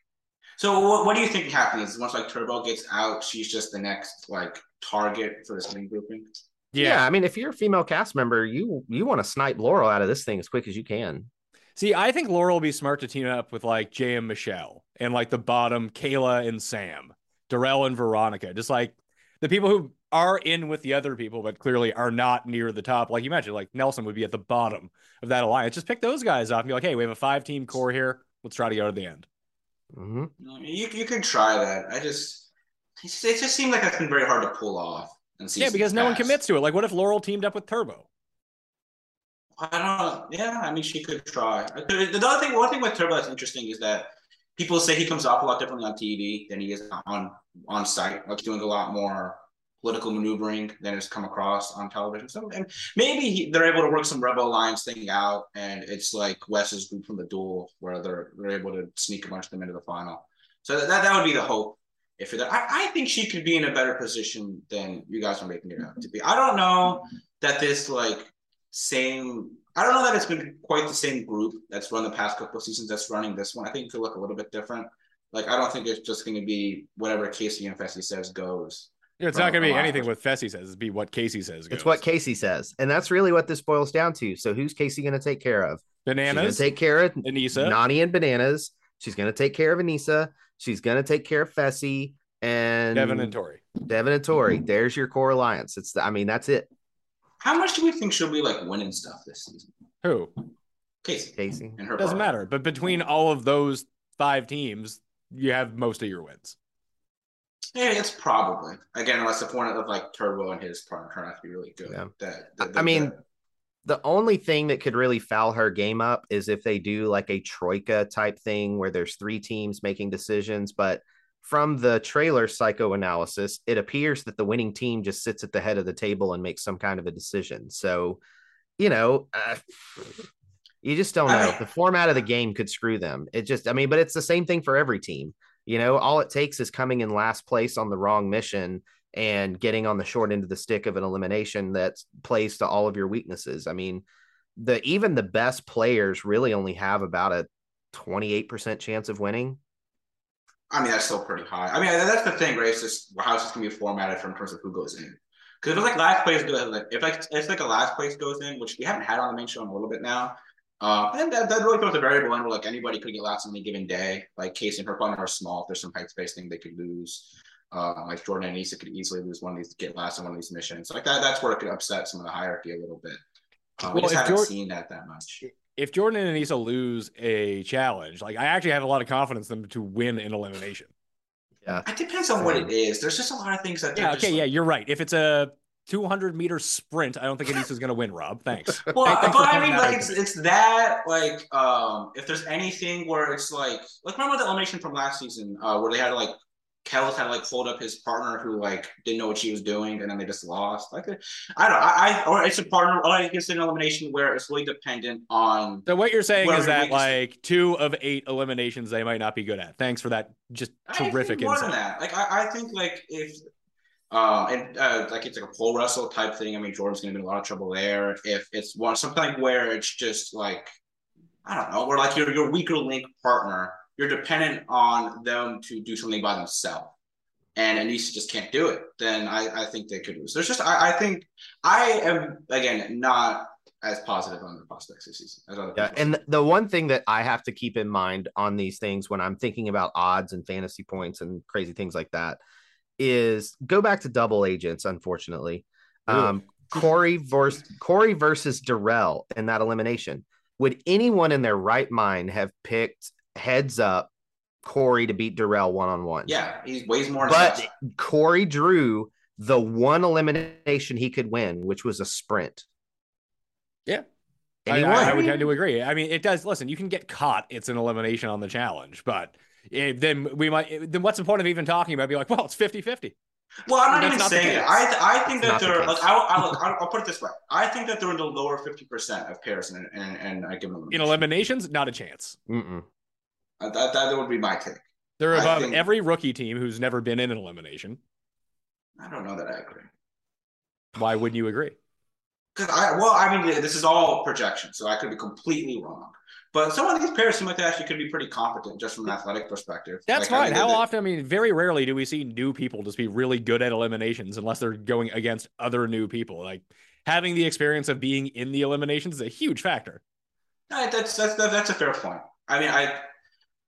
[SPEAKER 2] so what, what do you think happens once like Turbo gets out? She's just the next like target for this main grouping.
[SPEAKER 3] yeah. I mean, if you're a female cast member, you you want to snipe Laurel out of this thing as quick as you can.
[SPEAKER 1] See, I think Laurel will be smart to team up with like Jay and Michelle and like the bottom, Kayla and Sam, Darrell and Veronica, just like the people who are in with the other people, but clearly are not near the top. Like you mentioned, like Nelson would be at the bottom of that alliance. Just pick those guys up and be like, hey, we have a five team core here. Let's try to go to the end.
[SPEAKER 3] hmm
[SPEAKER 2] You you could try that. I just it just, it seemed like that's been very hard to pull off.
[SPEAKER 1] Yeah,
[SPEAKER 2] seasons
[SPEAKER 1] because no one commits to it. Like, what if Laurel teamed up with Turbo?
[SPEAKER 2] I don't. Know. Yeah, I mean, she could try. Uh, the other thing, one thing with Turbo that's interesting is that people say he comes off a lot differently on TV than he is on on site. Like doing a lot more political maneuvering than has come across on television. So, and maybe he, they're able to work some Rebel Alliance thing out, and it's like Wes's group from the duel where they're they're able to sneak a bunch of them into the final. So that that would be the hope. If it, I, I think she could be in a better position than you guys are making it out to be. I don't know that this like same. I don't know that it's been quite the same group that's run the past couple of seasons that's running this one. I think it could look a little bit different. Like I don't think it's just going to be whatever Kaycee and Fessy says goes.
[SPEAKER 1] Yeah, it's not going to be anything
[SPEAKER 2] of-
[SPEAKER 1] what Fessy says. It'd be what Kaycee says.
[SPEAKER 3] It's what Kaycee says. And that's really what this boils down to. So, who's Kaycee going to take care of?
[SPEAKER 1] Bananas,
[SPEAKER 3] to take care of
[SPEAKER 1] Aneesa.
[SPEAKER 3] Nany and Bananas. She's going to take care of Aneesa. She's going to take care of Fessy and
[SPEAKER 1] Devin and Tori.
[SPEAKER 3] Devin and Tori. There's your core alliance. It's, the, I mean, that's it.
[SPEAKER 2] How much do we think she'll be like winning stuff this season?
[SPEAKER 1] Who?
[SPEAKER 2] Kaycee
[SPEAKER 3] Kaycee.
[SPEAKER 2] and her
[SPEAKER 1] Doesn't
[SPEAKER 2] partner.
[SPEAKER 1] matter. But between all of those five teams, you have most of your wins.
[SPEAKER 2] Yeah, it's probably again unless the point of like Turbo and his partner turn out to be really good.
[SPEAKER 3] Yeah.
[SPEAKER 2] That, that-
[SPEAKER 3] I mean,
[SPEAKER 2] that-
[SPEAKER 3] The only thing that could really foul her game up is if they do like a troika type thing where there's three teams making decisions. But from the trailer psychoanalysis, it appears that the winning team just sits at the head of the table and makes some kind of a decision. So, you know, uh, you just don't know. the format of the game could screw them. It just, I mean, but it's the same thing for every team. You know, all it takes is coming in last place on the wrong mission and getting on the short end of the stick of an elimination that plays to all of your weaknesses. I mean, the even the best players really only have about a 28% chance of winning.
[SPEAKER 2] I mean, that's still pretty high. I mean, that's the thing, right? It's just how it's just gonna be formatted from in terms of who goes in. Because if it's like last place goes, like if like if like a last place goes in, which we haven't had on the main show in a little bit now, uh, and that, that really throws a variable in where like anybody could get last on any given day. Like Kaycee and her partner are small. If there's some height space thing, they could lose. Uh, like Jordan and Aneesa could easily lose one of these, get last on one of these missions. Like that, that's where it could upset some of the hierarchy a little bit. Uh, we just haven't seen that that much.
[SPEAKER 1] If Jordan and Aneesa lose a challenge, like I actually have a lot of confidence in them to win an elimination. Yeah.
[SPEAKER 2] It depends on what it is. There's just a lot of things that.
[SPEAKER 1] Yeah, okay,
[SPEAKER 2] like-
[SPEAKER 1] yeah, you're right. If it's a 200 meter sprint, I don't think Aneesa's going to win, Rob. Thanks.
[SPEAKER 2] Well,
[SPEAKER 1] thanks
[SPEAKER 2] but I mean, like it's it's that like um if there's anything where it's like like remember the elimination from last season uh where they had to like Kellis had to like hold up his partner who like didn't know what she was doing and then they just lost like I don't I, I or it's a partner or like it's an elimination where it's really dependent on
[SPEAKER 1] So what you're saying is that like two of eight eliminations they might not be good at. Thanks for that just terrific
[SPEAKER 2] more than
[SPEAKER 1] insight.
[SPEAKER 2] that like I, I think like if Uh, and uh like it's like a pole wrestle type thing I mean Jordan's gonna be in a lot of trouble there if it's one something where it's just like I don't know where like your your weaker link partner you're dependent on them to do something by themselves and Aneesa just can't do it then I I think they could lose there's just I I think I am again not as positive on the prospects this season as other
[SPEAKER 3] Yeah,
[SPEAKER 2] people.
[SPEAKER 3] and th- the one thing that I have to keep in mind on these things when I'm thinking about odds and fantasy points and crazy things like that is go back to double agents, unfortunately. Um, Corey versus Corey versus Darrell in that elimination. Would anyone in their right mind have picked heads up Corey to beat Darrell one on one?
[SPEAKER 2] Yeah, he weighs more.
[SPEAKER 3] But
[SPEAKER 2] But
[SPEAKER 3] Corey drew the one elimination he could win, which was a sprint.
[SPEAKER 1] Yeah. I, I- I would tend to agree. I mean, it does. Listen, you can get caught. It's an elimination on the challenge, but it, then we might. Eh, then what's the point of even talking about? Be like, well, it's 50 50.
[SPEAKER 2] well, I'm not
[SPEAKER 1] That's
[SPEAKER 2] even
[SPEAKER 1] not
[SPEAKER 2] saying
[SPEAKER 1] case.
[SPEAKER 2] it. I th- I think
[SPEAKER 3] It's
[SPEAKER 2] that they're
[SPEAKER 3] case.
[SPEAKER 2] like I I look I'll, I'll put it this way. I think that they're in the lower fifty percent of pairs, and and, and I give them
[SPEAKER 1] In eliminations, not a chance.
[SPEAKER 3] Mm-mm.
[SPEAKER 2] Uh, That, that would be my take.
[SPEAKER 1] They're above
[SPEAKER 2] think-
[SPEAKER 1] every rookie team who's never been in an elimination.
[SPEAKER 2] I don't know that I agree.
[SPEAKER 1] Why wouldn't you agree?
[SPEAKER 2] Because I, well, I mean, this is all projection, so I could be completely wrong. But some of these pairs seem like they actually could be pretty competent just from an athletic perspective.
[SPEAKER 1] That's
[SPEAKER 2] Like,
[SPEAKER 1] fine. How often? I mean, very rarely do we see new people just be really good at eliminations unless they're going against other new people. Like having the experience of being in the eliminations is a huge factor.
[SPEAKER 2] That's that's that's a fair point. I mean, I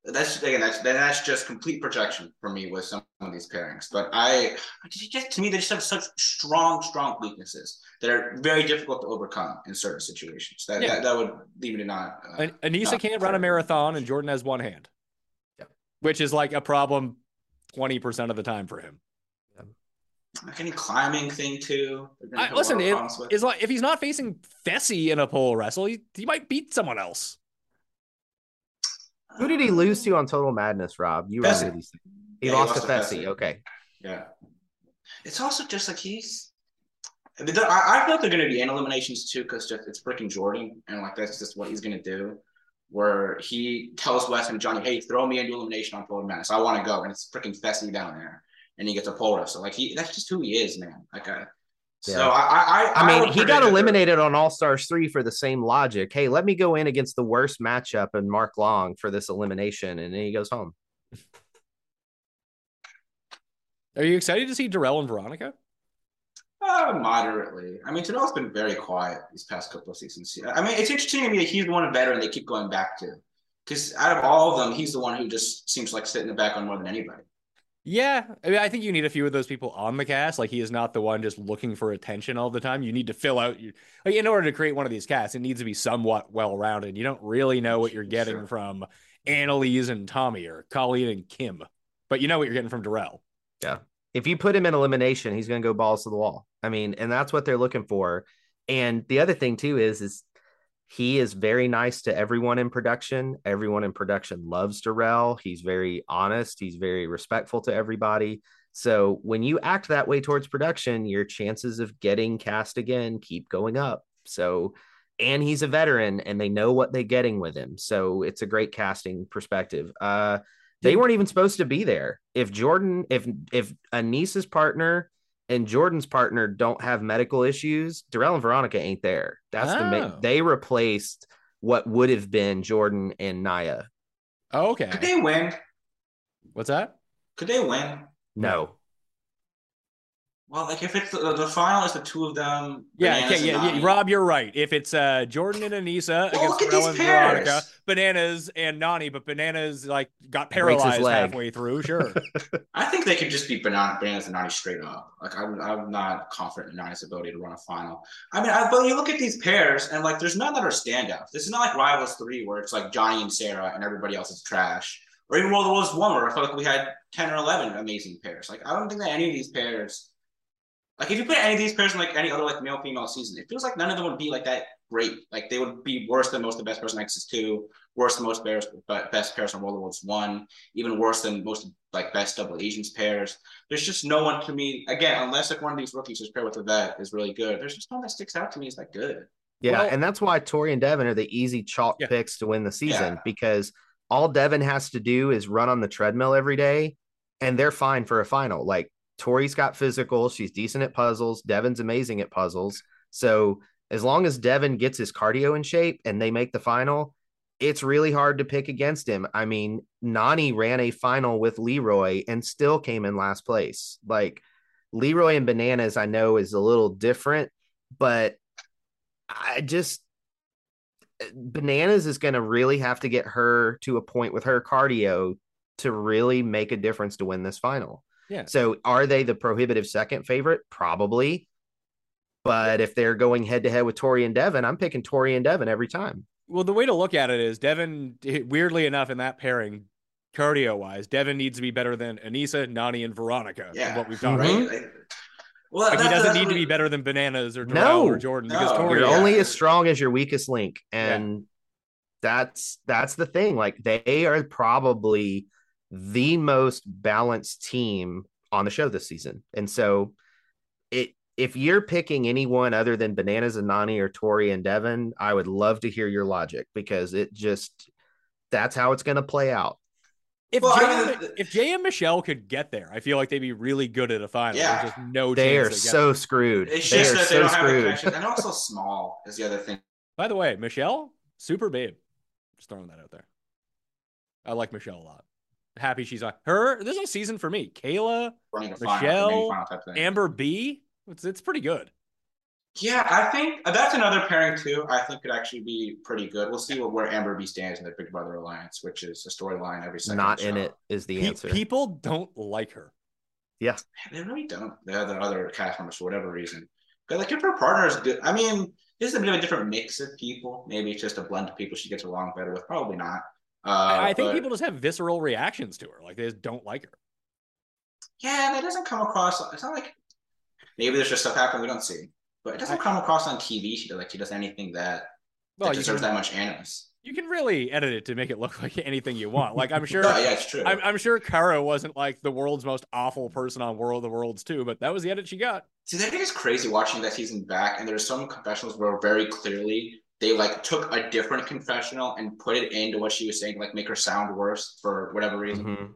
[SPEAKER 2] that's again that's then that's just complete projection for me with some of these pairings. But I just to me they just have such strong strong weaknesses that are very difficult to overcome in certain situations. That
[SPEAKER 1] Yeah.
[SPEAKER 2] that, that would leave me to not. Uh,
[SPEAKER 1] An- Aneesa
[SPEAKER 2] not
[SPEAKER 1] can't run a marathon, and Jordan has one hand,
[SPEAKER 3] Yeah.
[SPEAKER 1] which is like a problem twenty percent of the time for him.
[SPEAKER 2] like any climbing thing too.
[SPEAKER 1] I, listen,
[SPEAKER 2] lot of
[SPEAKER 1] it,
[SPEAKER 2] problems
[SPEAKER 1] like if he's not facing Fessy in a pole wrestle, he, he might beat someone else.
[SPEAKER 3] Who did he lose to on Total Madness, Rob? You
[SPEAKER 2] Fessy.
[SPEAKER 3] remember these things. He
[SPEAKER 2] Yeah,
[SPEAKER 3] lost to Fessy.
[SPEAKER 2] Fessy.
[SPEAKER 3] Okay.
[SPEAKER 2] Yeah. It's also just like he's. I, mean, I feel like they're going to be in eliminations too because just it's freaking Jordan and like that's just what he's going to do. Where he tells Wes and Johnny, "Hey, throw me into elimination on Total Madness. I want to go," and it's freaking Fessy down there, and he gets a pole wrestle. Like he, that's just who he is, man. Like I. So
[SPEAKER 3] Yeah.
[SPEAKER 2] I, I,
[SPEAKER 3] I mean, he got
[SPEAKER 2] that they're-
[SPEAKER 3] eliminated on All Stars 3 for the same logic. Hey, let me go in against the worst matchup and Mark Long for this elimination. And then he goes home.
[SPEAKER 1] Are you excited to see Darrell and Veronica?
[SPEAKER 2] Uh, moderately. I mean, Darrell's been very quiet these past couple of seasons. I mean, it's interesting to me that he's one of the one veteran they keep going back to. Because out of all of them, he's the one who just seems like sitting in the back on more than anybody.
[SPEAKER 1] Yeah, I mean, I think you need a few of those people on the cast. Like he is not the one just looking for attention all the time. You need to fill out your like in order to create one of these casts. It needs to be somewhat well rounded. You don't really know what you're getting
[SPEAKER 2] Sure.
[SPEAKER 1] from Analyse and Tommy or Colleen and Kim, but you know what you're getting from Darrell.
[SPEAKER 3] Yeah, if you put him in elimination, he's going to go balls to the wall. I mean, and that's what they're looking for. And the other thing too is, is he is very nice to everyone in production. Everyone in production loves Darrell. He's very honest. He's very respectful to everybody. So when you act that way towards production, your chances of getting cast again keep going up. So, and he's a veteran and they know what they're getting with him. So it's a great casting perspective. Uh, they weren't even supposed to be there. If Jordan, if if Aneesa's partner and Jordan's partner don't have medical issues, Darrell and Veronica ain't there. That's the
[SPEAKER 1] Oh.
[SPEAKER 3] ma- they replaced what would have been Jordan and Naya.
[SPEAKER 1] Oh, okay.
[SPEAKER 2] Could they win?
[SPEAKER 1] What's that?
[SPEAKER 2] Could they win?
[SPEAKER 3] No,
[SPEAKER 2] Well, like if it's the, the final is the two of them.
[SPEAKER 1] Yeah, okay,
[SPEAKER 2] and
[SPEAKER 1] yeah, yeah, Rob, you're right. If it's uh Jordan and Aneesa
[SPEAKER 2] Well,
[SPEAKER 1] against
[SPEAKER 2] look at these
[SPEAKER 1] and Veronica,
[SPEAKER 2] pairs.
[SPEAKER 1] Bananas and Nany, but Bananas like got paralyzed halfway through. Sure.
[SPEAKER 2] I think they could just beat Banana, Bananas and Nany straight up. Like I'm, I'm not confident in Nany's ability to run a final. I mean, I, but you look at these pairs and like, there's none that are standouts. This is not like Rivals Three where it's like Johnny and Sarah and everybody else is trash, or even World Wars One where I felt like we had ten or eleven amazing pairs. Like I don't think that any of these pairs, like if you put any of these pairs in like any other like male female season, it feels like none of them would be like that great. Like they would be worse than most of the best pairs on Nexus Two, worse than most pairs, but best pairs on World of Wars One, even worse than most like best double Agents pairs. There's just no one to me again, unless like one of these rookies who's paired with a vet is really good. There's just no one that sticks out to me as that good.
[SPEAKER 3] Yeah,
[SPEAKER 1] Well-
[SPEAKER 3] and that's why Tori and Devin are the easy chalk
[SPEAKER 1] Yeah.
[SPEAKER 3] picks to win the season
[SPEAKER 2] Yeah.
[SPEAKER 3] because all Devin has to do is run on the treadmill every day and they're fine for a final. Like Tori's got physical, she's decent at puzzles, Devin's amazing at puzzles. So as long as Devin gets his cardio in shape and they make the final, it's really hard to pick against him. I mean, Nany ran a final with Leroy and still came in last place. Like Leroy and Bananas, I know is a little different, but I just Bananas is going to really have to get her to a point with her cardio to really make a difference to win this final.
[SPEAKER 1] Yeah.
[SPEAKER 3] So are they the prohibitive second favorite? Probably. But if they're going head to head with Tori and Devin, I'm picking Tori and Devin every time.
[SPEAKER 1] Well, the way to look at it is Devin, eh, weirdly enough, in that pairing, cardio wise, Devin needs to be better than Aneesa, Nany, and Veronica.
[SPEAKER 2] Yeah.
[SPEAKER 1] What we've done,
[SPEAKER 2] right.
[SPEAKER 1] about.
[SPEAKER 2] Well,
[SPEAKER 1] Like he doesn't
[SPEAKER 2] that's
[SPEAKER 1] need to be better than Bananas or
[SPEAKER 3] No.
[SPEAKER 1] Or Jordan because Tori.
[SPEAKER 3] You're
[SPEAKER 2] yeah.
[SPEAKER 3] only as strong as your weakest link. And that's that's the thing. Like they are probably the most balanced team on the show this season. And so it if you're picking anyone other than Bananas and Nany or Tori and Devin, I would love to hear your logic because it just that's how it's going to play out.
[SPEAKER 1] If
[SPEAKER 2] Well, I
[SPEAKER 1] Jay,
[SPEAKER 2] mean,
[SPEAKER 1] and, if Jay and Michelle could get there, I feel like they'd be really good at a final.
[SPEAKER 2] Yeah.
[SPEAKER 1] There's just no
[SPEAKER 3] They
[SPEAKER 1] chance
[SPEAKER 3] are
[SPEAKER 1] they get
[SPEAKER 3] so screwed.
[SPEAKER 2] It's
[SPEAKER 3] they
[SPEAKER 2] just
[SPEAKER 3] are
[SPEAKER 2] that they
[SPEAKER 3] so
[SPEAKER 2] don't have the
[SPEAKER 3] screwed.
[SPEAKER 2] connection, and also small is the other thing.
[SPEAKER 1] By the way, Michelle, super babe. Just throwing that out there. I like Michelle a lot. Happy she's on her. This is a season for me. Kayla,
[SPEAKER 2] Running a final, like a
[SPEAKER 1] Michelle,
[SPEAKER 2] final.
[SPEAKER 1] Amber B. It's it's pretty good.
[SPEAKER 2] Yeah, I think uh, that's another pairing too. I think could actually be pretty good. We'll see what, where Amber B stands in the Big Brother Alliance, which is a storyline every second.
[SPEAKER 3] Not in it is the
[SPEAKER 1] Pe-
[SPEAKER 3] answer.
[SPEAKER 1] people don't like her.
[SPEAKER 3] yeah.
[SPEAKER 2] They really don't. They have the other other cast members for whatever reason. But like if her partner is good, I mean, this is a bit of a different mix of people. Maybe it's just a blend of people she gets along better with. Probably not. Uh,
[SPEAKER 1] I I think
[SPEAKER 2] but-
[SPEAKER 1] people just have visceral reactions to her. Like they just don't like her.
[SPEAKER 2] Yeah, that doesn't come across. It's not like maybe there's just stuff happening we don't see, but it doesn't come across on TV. She does like she does anything that,
[SPEAKER 1] Well,
[SPEAKER 2] that deserves
[SPEAKER 1] can,
[SPEAKER 2] that much animus.
[SPEAKER 1] you can really edit it to make it look like anything you want. Like I'm sure.
[SPEAKER 2] No, yeah, it's true.
[SPEAKER 1] I'm, I'm sure Cara wasn't like the world's most awful person on War of the Worlds too, but that was the edit she got.
[SPEAKER 2] See, that thing is crazy watching that season back, and there's some confessionals where very clearly they like took a different confessional and put it into what she was saying, like make her sound worse for whatever reason.
[SPEAKER 3] Mhm.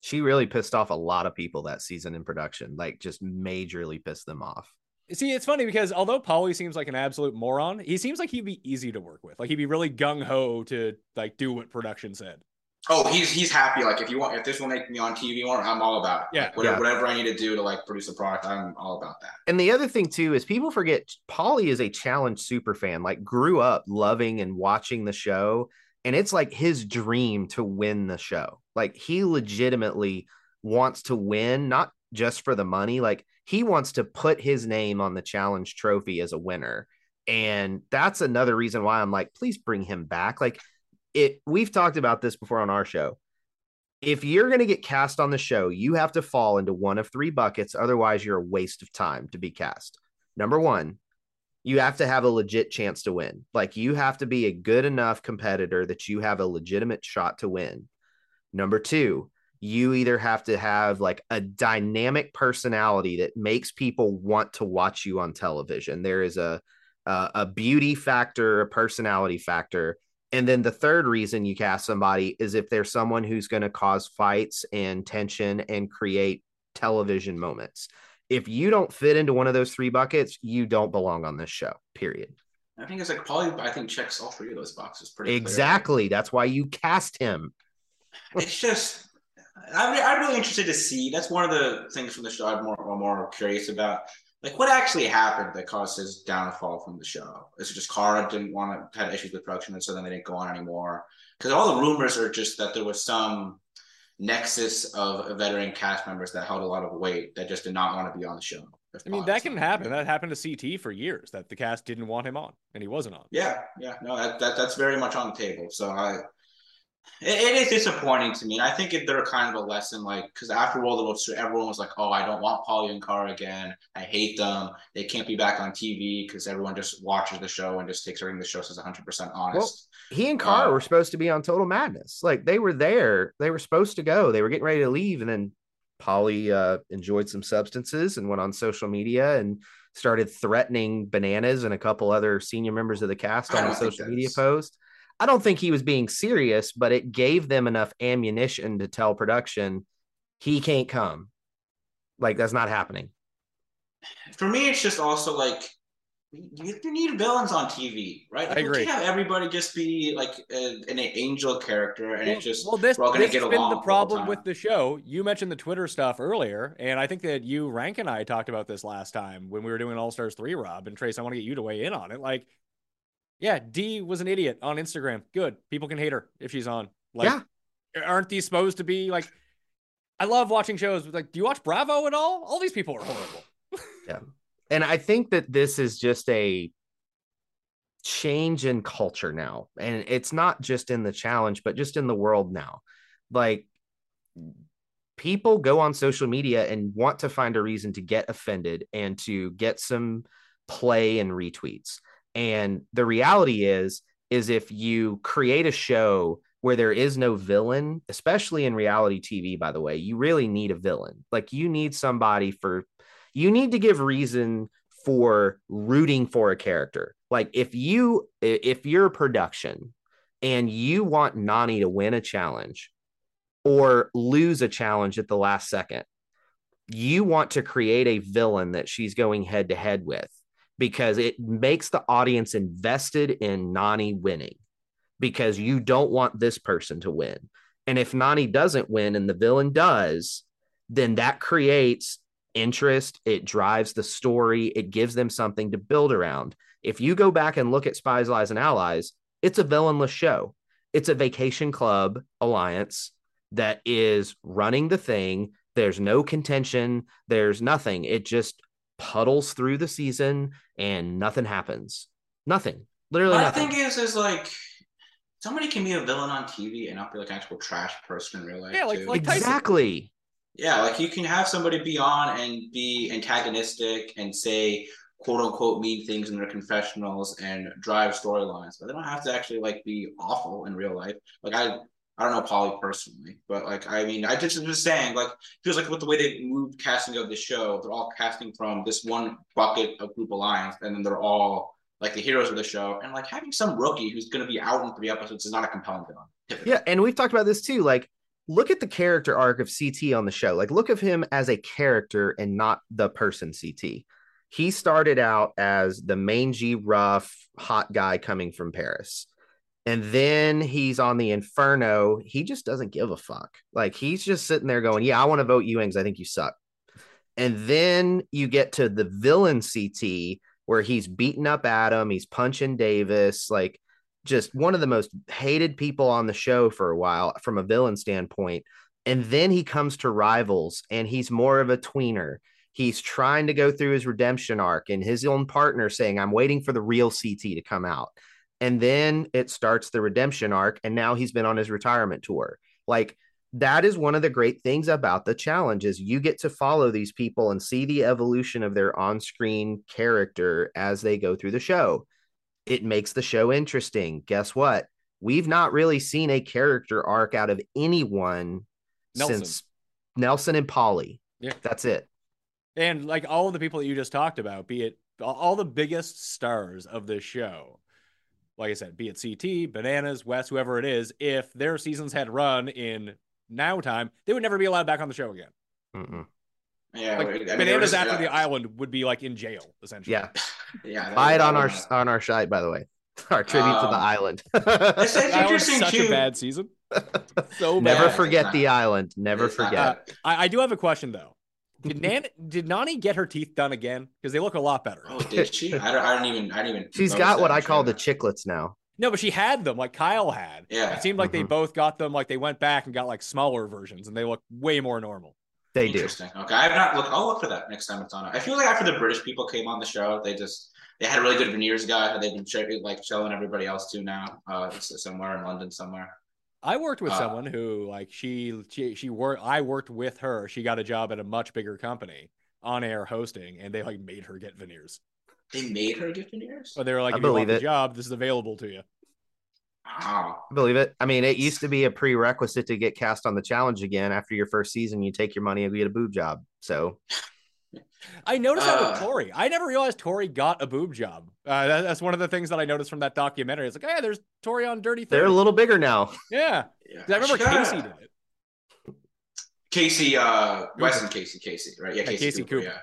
[SPEAKER 3] She really pissed off a lot of people that season in production, like just majorly pissed them off.
[SPEAKER 1] See, it's funny because although Paulie seems like an absolute moron, he seems like he'd be easy to work with. Like he'd be really gung ho to like do what production said.
[SPEAKER 2] Oh, he's he's happy. Like if you want, if this will make me on TV more, I'm all about it.
[SPEAKER 1] Yeah.
[SPEAKER 2] Like, whatever,
[SPEAKER 3] Yeah.
[SPEAKER 2] whatever I need to do to like produce a product, I'm all about that.
[SPEAKER 3] And the other thing too is people forget Paulie is a challenge super fan, like grew up loving and watching the show. And it's like his dream to win the show. Like he legitimately wants to win, not just for the money. Like he wants to put his name on the challenge trophy as a winner. And that's another reason why I'm like, please bring him back. Like it, we've talked about this before on our show. If you're going to get cast on the show, you have to fall into one of three buckets. Otherwise, you're a waste of time to be cast. Number one, you have to have a legit chance to win. Like you have to be a good enough competitor that you have a legitimate shot to win. Number two, you either have to have like a dynamic personality that makes people want to watch you on television. There is a a, a beauty factor, a personality factor. And then the third reason you cast somebody is if there's someone who's going to cause fights and tension and create television moments. If you don't fit into one of those three buckets, you don't belong on this show. Period.
[SPEAKER 2] I think it's like Paulie. I think checks all three of those boxes pretty clearly.
[SPEAKER 3] Exactly. That's why you cast him.
[SPEAKER 2] It's just I'm, I'm really interested to see. That's one of the things from the show I'm more I'm more curious about. Like what actually happened that caused his downfall from the show? Is it just Cara didn't want to had issues with production and so then they didn't go on anymore? Because all the rumors are just that there was some nexus of veteran cast members that held a lot of weight that just did not want to be on the show.
[SPEAKER 1] I mean, that can happen. That happened to CT for years. That the cast didn't want him on, and he wasn't on.
[SPEAKER 2] Yeah, yeah, no, that, that that's very much on the table. So I, it, it is disappointing to me. I think if they're kind of a lesson, like because after World of Worlds, everyone was like, "Oh, I don't want Paulie and Car again. I hate them. They can't be back on TV because everyone just watches the show and just takes everything the show says 100 percent honest."
[SPEAKER 3] He and Car
[SPEAKER 2] Uh,
[SPEAKER 3] were supposed to be on Total Madness. Like they were there. They were supposed to go. They were getting ready to leave. And then Paulie uh, enjoyed some substances and went on social media and started threatening Bananas and a couple other senior members of the cast on a social media post. I don't think he was being serious, but it gave them enough ammunition to tell production he can't come. Like that's not happening.
[SPEAKER 2] For me, it's just also like. You, you need villains on TV, right? Like,
[SPEAKER 1] I
[SPEAKER 2] we
[SPEAKER 1] agree.
[SPEAKER 2] can't have everybody just be like a, an angel character, and
[SPEAKER 1] well,
[SPEAKER 2] it just
[SPEAKER 1] well, this,
[SPEAKER 2] we're all gonna
[SPEAKER 1] this
[SPEAKER 2] get
[SPEAKER 1] has been the
[SPEAKER 2] the
[SPEAKER 1] problem
[SPEAKER 2] time.
[SPEAKER 1] with the show. You mentioned the Twitter stuff earlier, and I think that you, Rank, and I talked about this last time when we were doing All Stars three. Rob and Trace, I want to get you to weigh in on it. Like, yeah, D was an idiot on Instagram. Good, people can hate her if she's on. Like,
[SPEAKER 3] Yeah.
[SPEAKER 1] aren't these supposed to be like? I love watching shows. Like, do you watch Bravo at all? All these people are horrible. Yeah.
[SPEAKER 3] And I think that this is just a change in culture now. And it's not just in the challenge, but just in the world now. Like people go on social media and want to find a reason to get offended and to get some play and retweets. And the reality is is if you create a show where there is no villain, especially in reality TV by the way, you really need a villain. Like you need somebody for you need to give reason for rooting for a character. Like if you if you're a production and you want Nany to win a challenge or lose a challenge at the last second, you want to create a villain that she's going head to head with because it makes the audience invested in Nany winning because you don't want this person to win. And if Nany doesn't win and the villain does, then that creates interest. It drives the story. It gives them something to build around. If you go back and look at Spies, Lies, and Allies, it's a villainless show. It's a vacation club alliance that is running the thing. There's no contention. There's nothing. It just puddles through the season and nothing happens. Nothing. Literally
[SPEAKER 2] But the
[SPEAKER 3] nothing.
[SPEAKER 2] thing is, is like somebody can be a villain on TV and not be like an actual trash person in real life.
[SPEAKER 1] Yeah, like-
[SPEAKER 2] too.
[SPEAKER 1] like
[SPEAKER 3] exactly.
[SPEAKER 2] Yeah, like you can have somebody be on and be antagonistic and say quote unquote mean things in their confessionals and drive storylines, but they don't have to actually like be awful in real life. Like I I don't know Paulie personally, but like I mean I just was saying like feels like with the way they moved casting of the show, they're all casting from this one bucket of group alliance, and then they're all like the heroes of the show, and like having some rookie who's going to be out in three episodes is not a compelling typically.
[SPEAKER 3] Yeah, and we've talked about this too. Like, look at the character arc of CT on the show. Like, look of him as a character and not the person CT. He started out as the mangy, rough, hot guy coming from Paris. And then he's on the Inferno. He just doesn't give a fuck. Like, he's just sitting there going, Yeah, I want to vote because I think you suck. And then you get to the villain CT where he's beating up Adam, he's punching Davis, like just one of the most hated people on the show for a while from a villain standpoint. And then he comes to Rivals and he's more of a tweener. He's trying to go through his redemption arc and his own partner saying, I'm waiting for the real CT to come out. And then it starts the redemption arc. And now he's been on his retirement tour. Like that is one of the great things about the challenge is you get to follow these people and see the evolution of their on-screen character as they go through the show it makes the show interesting guess what we've not really seen a character arc out of anyone
[SPEAKER 1] Nelson.
[SPEAKER 3] since nelson and Paulie
[SPEAKER 1] Yeah.
[SPEAKER 3] that's it
[SPEAKER 1] And like all of the people that you just talked about, be it all- all the biggest stars of this show, like I said, be it CT, Bananas, Wes, whoever it is, if their seasons had run in now time, they would never be allowed back on the show again.
[SPEAKER 3] Mm-mm.
[SPEAKER 2] Yeah,
[SPEAKER 1] Like
[SPEAKER 2] I mean,
[SPEAKER 1] Bananas
[SPEAKER 2] just-
[SPEAKER 1] after
[SPEAKER 2] yeah,
[SPEAKER 1] the island would be like in jail, essentially.
[SPEAKER 3] yeah
[SPEAKER 2] Yeah,
[SPEAKER 3] buy it on our
[SPEAKER 2] was-
[SPEAKER 3] on our site by the way our tribute to the
[SPEAKER 2] Um,
[SPEAKER 3] island
[SPEAKER 2] It's, it's
[SPEAKER 1] That was
[SPEAKER 2] interesting
[SPEAKER 1] such
[SPEAKER 2] too.
[SPEAKER 1] a bad season. so bad.
[SPEAKER 3] never forget the island never
[SPEAKER 2] it's
[SPEAKER 3] forget
[SPEAKER 2] bad.
[SPEAKER 1] I, I do have a question though. Did Nan did Nany get her teeth done again? Because they look a lot better.
[SPEAKER 2] Oh, did she? I don't. I don't even. I don't even.
[SPEAKER 3] She's got what
[SPEAKER 2] in
[SPEAKER 3] i call the
[SPEAKER 2] trailer.
[SPEAKER 3] chiclets now
[SPEAKER 1] No, but she had them like Kyle had.
[SPEAKER 2] Yeah.
[SPEAKER 1] It seemed like they
[SPEAKER 3] Mhm.
[SPEAKER 1] both got them like they went back and got like smaller versions and they look way more normal.
[SPEAKER 3] they do
[SPEAKER 2] Interesting. Okay, I've not look. I'll look for that next time it's on. I feel like after the British people came on the show, they just they had a really good veneers guy that they've been show, like showing everybody else too now. Uh, somewhere in London somewhere.
[SPEAKER 1] I worked with
[SPEAKER 2] Uh,
[SPEAKER 1] someone who like she she she worked I worked with her. She got a job at a much bigger company on air hosting and they like made her get veneers.
[SPEAKER 2] They made her get veneers.
[SPEAKER 1] Or they were like,
[SPEAKER 3] I
[SPEAKER 1] if you want
[SPEAKER 3] believe
[SPEAKER 1] the
[SPEAKER 3] it.
[SPEAKER 1] job, this is available to you.
[SPEAKER 2] Wow.
[SPEAKER 3] I believe it. I mean, it used to be a prerequisite to get cast on the challenge again. After your first season, you take your money and get a boob job. So
[SPEAKER 1] I noticed that with
[SPEAKER 2] Uh.
[SPEAKER 1] Tori. I never realized Tori got a boob job. Uh, that- that's one of the things that I noticed from that documentary. It's like, hey, there's Tori on Dirty things.
[SPEAKER 3] they're a little bigger now.
[SPEAKER 1] Yeah.
[SPEAKER 2] Yeah.
[SPEAKER 1] 'Cause I remember
[SPEAKER 2] She got-
[SPEAKER 1] Casey did it.
[SPEAKER 2] Casey, uh,
[SPEAKER 1] Cooper.
[SPEAKER 2] Weston Casey, Casey, right? Yeah,
[SPEAKER 1] Yeah,
[SPEAKER 2] Casey,
[SPEAKER 1] Casey
[SPEAKER 2] Cooper,
[SPEAKER 1] Cooper.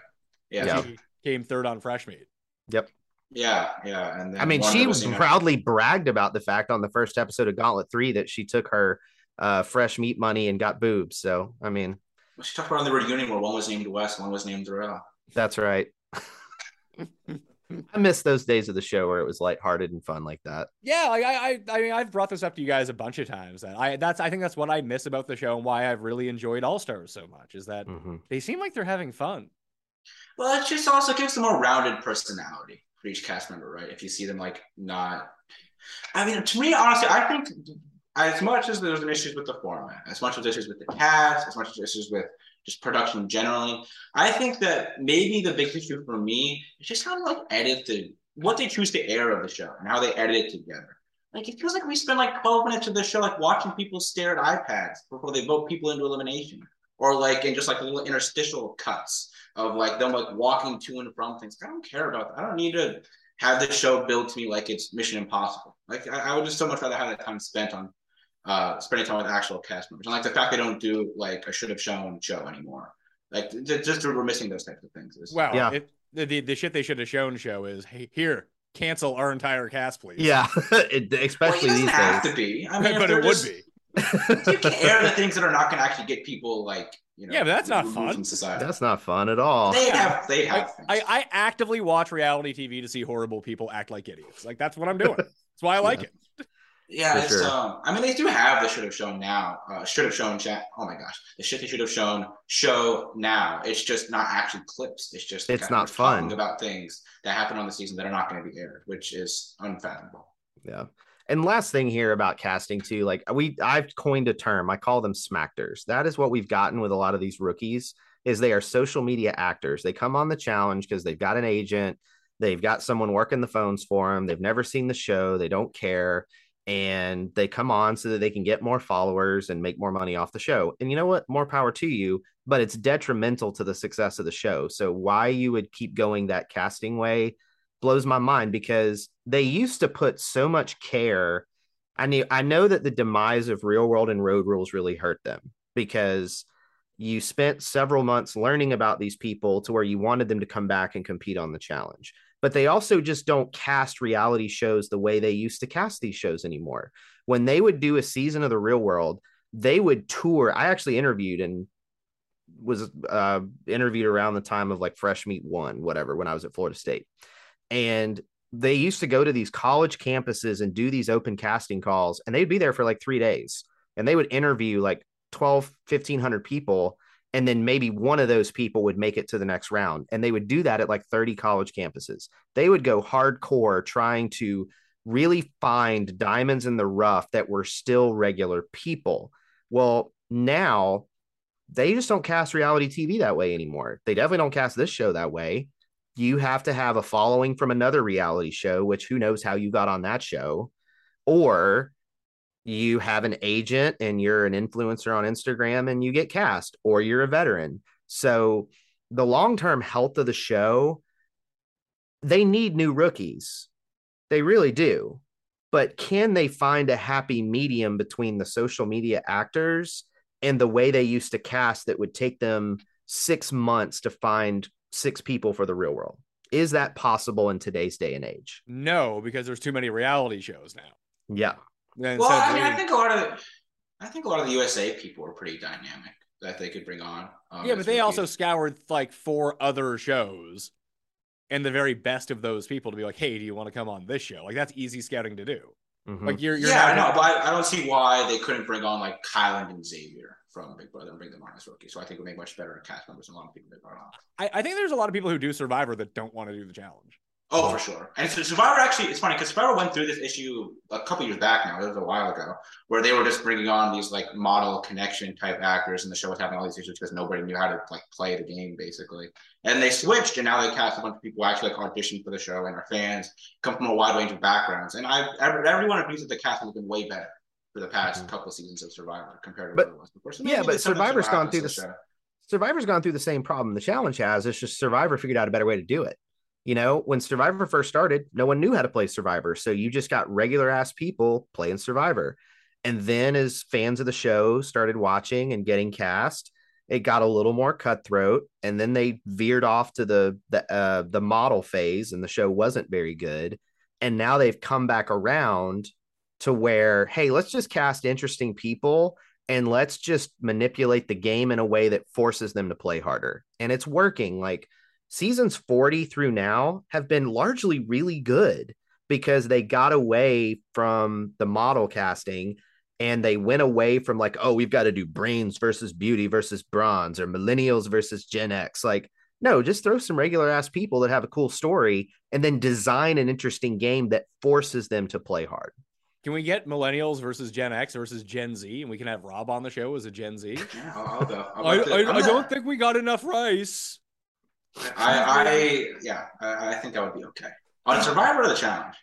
[SPEAKER 2] Yeah. Yeah.
[SPEAKER 3] Yeah.
[SPEAKER 1] She came third on Fresh Meat.
[SPEAKER 3] Yep.
[SPEAKER 2] Yeah, yeah. And then
[SPEAKER 3] I mean, she
[SPEAKER 2] was, you know-
[SPEAKER 3] proudly bragged about the fact on the first episode of Gauntlet 3 that she took her uh, fresh meat money and got boobs. So, I mean,
[SPEAKER 2] She talked about on the reunion where one was named Wes, one was named Darrell.
[SPEAKER 3] That's right. I miss those days of the show where it was lighthearted and fun like that.
[SPEAKER 1] Yeah, like I, I, I mean, I've brought this up to you guys a bunch of times. That I, that's, I think that's what I miss about the show and why I've really enjoyed All Stars so much is that
[SPEAKER 3] Mhm.
[SPEAKER 1] they seem like they're having fun.
[SPEAKER 2] Well, it just also gives them a rounded personality for each cast member, right? If you see them like not, I mean, to me, honestly, I think as much as there's an issues with the format, as much as issues with the cast, as much as issues with just production generally, I think that maybe the big issue for me is just how like edit the what they choose to air of the show and how they edit it together. Like it feels like we spend like 12 minutes of the show like watching people stare at iPads before they vote people into elimination. Or like in just like little interstitial cuts of like them like walking to and from things. I don't care about that. I don't need to have the show built to me like it's Mission Impossible. Like I, I would just so much rather have that time spent on uh spending time with actual cast members. And like the fact they don't do like a should have shown show anymore. Like j- just we're missing those types of things. Is-
[SPEAKER 1] Well,
[SPEAKER 3] Yeah.
[SPEAKER 1] it, the, the the shit they should have shown show is hey, here cancel our entire cast, please.
[SPEAKER 3] Yeah, it,
[SPEAKER 2] well, it
[SPEAKER 3] especially
[SPEAKER 2] doesn't
[SPEAKER 3] these
[SPEAKER 2] have
[SPEAKER 3] days.
[SPEAKER 2] to be. I mean,
[SPEAKER 1] but it
[SPEAKER 2] they're
[SPEAKER 1] would
[SPEAKER 2] just-
[SPEAKER 1] be.
[SPEAKER 2] You can air the things that are not going to actually get people like you know.
[SPEAKER 1] Yeah, but that's not fun.
[SPEAKER 3] That's not fun at all.
[SPEAKER 2] they have they have.
[SPEAKER 1] Like,
[SPEAKER 2] things.
[SPEAKER 1] I, I actively watch reality TV to see horrible people act like idiots. Like that's what I'm doing. That's why I like
[SPEAKER 3] Yeah.
[SPEAKER 1] it.
[SPEAKER 2] Yeah, it's
[SPEAKER 3] sure.
[SPEAKER 2] um. I mean, they do have the should have shown now. Uh, should have shown chat. Oh my gosh, the shit they should have shown show now. It's just not actually clips. It's just
[SPEAKER 3] It's not fun.
[SPEAKER 2] about things that happen on the season that are not going to be aired, which is unfathomable.
[SPEAKER 3] Yeah. And last thing here about casting too, like we I've coined a term. I call them smackers. That is what we've gotten with a lot of these rookies is they are social media actors. They come on the challenge because they've got an agent, they've got someone working the phones for them, they've never seen the show, they don't care and they come on so that they can get more followers and make more money off the show. And you know what? More power to you, but it's detrimental to the success of the show. So why you would keep going that casting way blows my mind because they used to put so much care. I knew I know that the demise of real world and road rules really hurt them because you spent several months learning about these people to where you wanted them to come back and compete on the challenge. But they also just don't cast reality shows the way they used to cast these shows anymore. When they would do a season of the real world, they would tour. I actually interviewed and was uh, interviewed around the time of like Fresh Meat One, whatever, when I was at Florida State and they used to go to these college campuses and do these open casting calls and they'd be there for like three days and they would interview like 12 1500 people and then maybe one of those people would make it to the next round. And they would do that at like 30 college campuses. They would go hardcore trying to really find diamonds in the rough that were still regular people. Well now they just don't cast reality tv that way anymore. They definitely don't cast this show that way. You have to have a following from another reality show, which who knows how you got on that show, or you have an agent and you're an influencer on Instagram and you get cast, or you're a veteran. So the long term health of the show, they need new rookies. They really do. But can they find a happy medium between the social media actors and the way they used to cast that would take them six months to find six people for the real world. Is that possible in today's day and age?
[SPEAKER 1] No, because there's too many reality shows now.
[SPEAKER 3] Yeah.
[SPEAKER 1] And
[SPEAKER 2] Well, I mean, I think a lot of, I think a lot of the USA people are pretty dynamic that they could bring on. um,
[SPEAKER 1] yeah, but they also
[SPEAKER 2] rookies.
[SPEAKER 1] scoured like four other shows and the very best of those people to be like, hey, do you want to come on this show? Like that's easy scouting to do.
[SPEAKER 3] Mhm.
[SPEAKER 1] Like you're, you're
[SPEAKER 2] yeah, I
[SPEAKER 1] not
[SPEAKER 2] know, but I, I don't see why they couldn't bring on like Kyland and Xavier from Big Brother and bring them on as rookies. So I think it would make much better cast members than a lot of people they brought on.
[SPEAKER 1] I, I think there's a lot of people who do Survivor that don't want to do the challenge.
[SPEAKER 2] Oh, for sure. And so Survivor actually, it's funny because Survivor went through this issue a couple years back now. It was a while ago, where they were just bringing on these like model connection type actors, and the show was having all these issues because nobody knew how to like play the game basically. And they switched, and now they cast a bunch of people who actually like audition for the show and are fans, come from a wide range of backgrounds. And I, everyone agrees that the cast has been way better for the past
[SPEAKER 3] Mhm.
[SPEAKER 2] couple seasons of Survivor compared to
[SPEAKER 3] But-
[SPEAKER 2] what it was before. So
[SPEAKER 3] yeah, but Survivor's gone through
[SPEAKER 2] the
[SPEAKER 3] this-. Survivor's gone through the same problem the challenge has. It's just Survivor figured out a better way to do it. You know, when Survivor first started, no one knew how to play Survivor. So you just got regular ass people playing Survivor. And then as fans of the show started watching and getting cast, it got a little more cutthroat. And then they veered off to the the uh, the model phase, and the show wasn't very good. And now they've come back around to where, hey, let's just cast interesting people and let's just manipulate the game in a way that forces them to play harder. And it's working. Like seasons 40 through now have been largely really good because they got away from the model casting and they went away from like, oh, we've got to do brains versus beauty versus bronze or millennials versus Gen X. Like, no, just throw some regular ass people that have a cool story and then design an interesting game that forces them to play hard.
[SPEAKER 1] Can we get millennials versus Gen X versus Gen Z, and we can have Rob on the show as a Gen Z?
[SPEAKER 2] Yeah, I'll, I'll go. I'll
[SPEAKER 1] I, I,
[SPEAKER 2] I'm
[SPEAKER 1] I
[SPEAKER 2] not-
[SPEAKER 1] don't think we got enough rice.
[SPEAKER 2] I, I yeah, I, I think I would be okay. On Survivor or the challenge?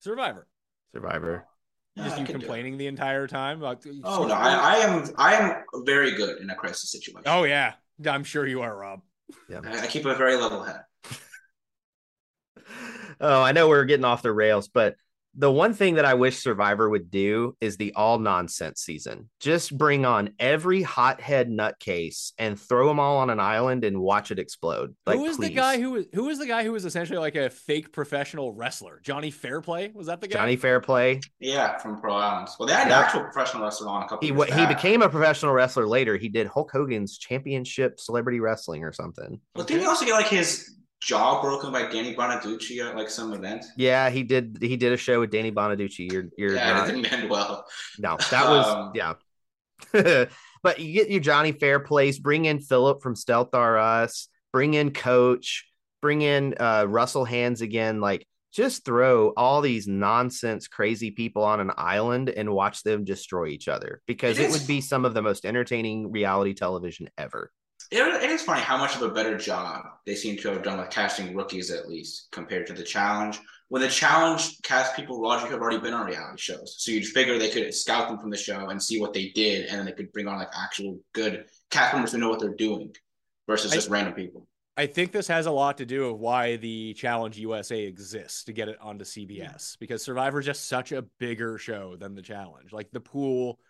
[SPEAKER 1] Survivor.
[SPEAKER 3] Survivor.
[SPEAKER 2] Yeah,
[SPEAKER 1] Just
[SPEAKER 2] I
[SPEAKER 1] you
[SPEAKER 2] could
[SPEAKER 1] complaining the entire time. Like,
[SPEAKER 2] Oh no, I, I am I am very good in a crisis situation.
[SPEAKER 1] Oh yeah, I'm sure you are, Rob.
[SPEAKER 2] I, I keep a very level head.
[SPEAKER 3] Oh, I know we're getting off the rails, but the one thing that I wish Survivor would do is the all nonsense season. Just bring on every hothead nutcase and throw them all on an island and watch it explode. Like,
[SPEAKER 1] who is the guy who was who was the guy who was essentially like a fake professional wrestler? Johnny Fairplay was that the guy?
[SPEAKER 3] Johnny Fairplay?
[SPEAKER 2] Yeah, from Pearl Islands. Well, they had an actual professional wrestler on a couple.
[SPEAKER 3] He
[SPEAKER 2] years
[SPEAKER 3] he
[SPEAKER 2] back.
[SPEAKER 3] became a professional wrestler later. He did Hulk Hogan's championship celebrity wrestling or something.
[SPEAKER 2] Well, didn't he also get like his jaw broken by Danny Bonaduce at like some event?
[SPEAKER 3] Yeah, he did. He did a show with Danny Bonaduce. You're you're
[SPEAKER 2] yeah,
[SPEAKER 3] not-
[SPEAKER 2] it didn't end well.
[SPEAKER 3] No, that was
[SPEAKER 2] Um,
[SPEAKER 3] yeah. but you get your Johnny Fairplays, bring in Philip from Stealth R Us, bring in Coach, bring in uh, Russell Hantz again. Like, just throw all these nonsense, crazy people on an island and watch them destroy each other because
[SPEAKER 2] It
[SPEAKER 3] it, would be some of the most entertaining reality television ever.
[SPEAKER 2] It, it is funny how much of a better job they seem to have done with casting rookies, at least compared to the challenge. When the challenge cast people logically have already been on reality shows, so you'd figure they could scout them from the show and see what they did, and then they could bring on like actual good cast members who know what they're doing, versus
[SPEAKER 1] I-
[SPEAKER 2] just random people.
[SPEAKER 1] I think this has a lot to do with why the Challenge USA exists to get it onto CBS because Survivor is just such a bigger show than the Challenge. Like the pool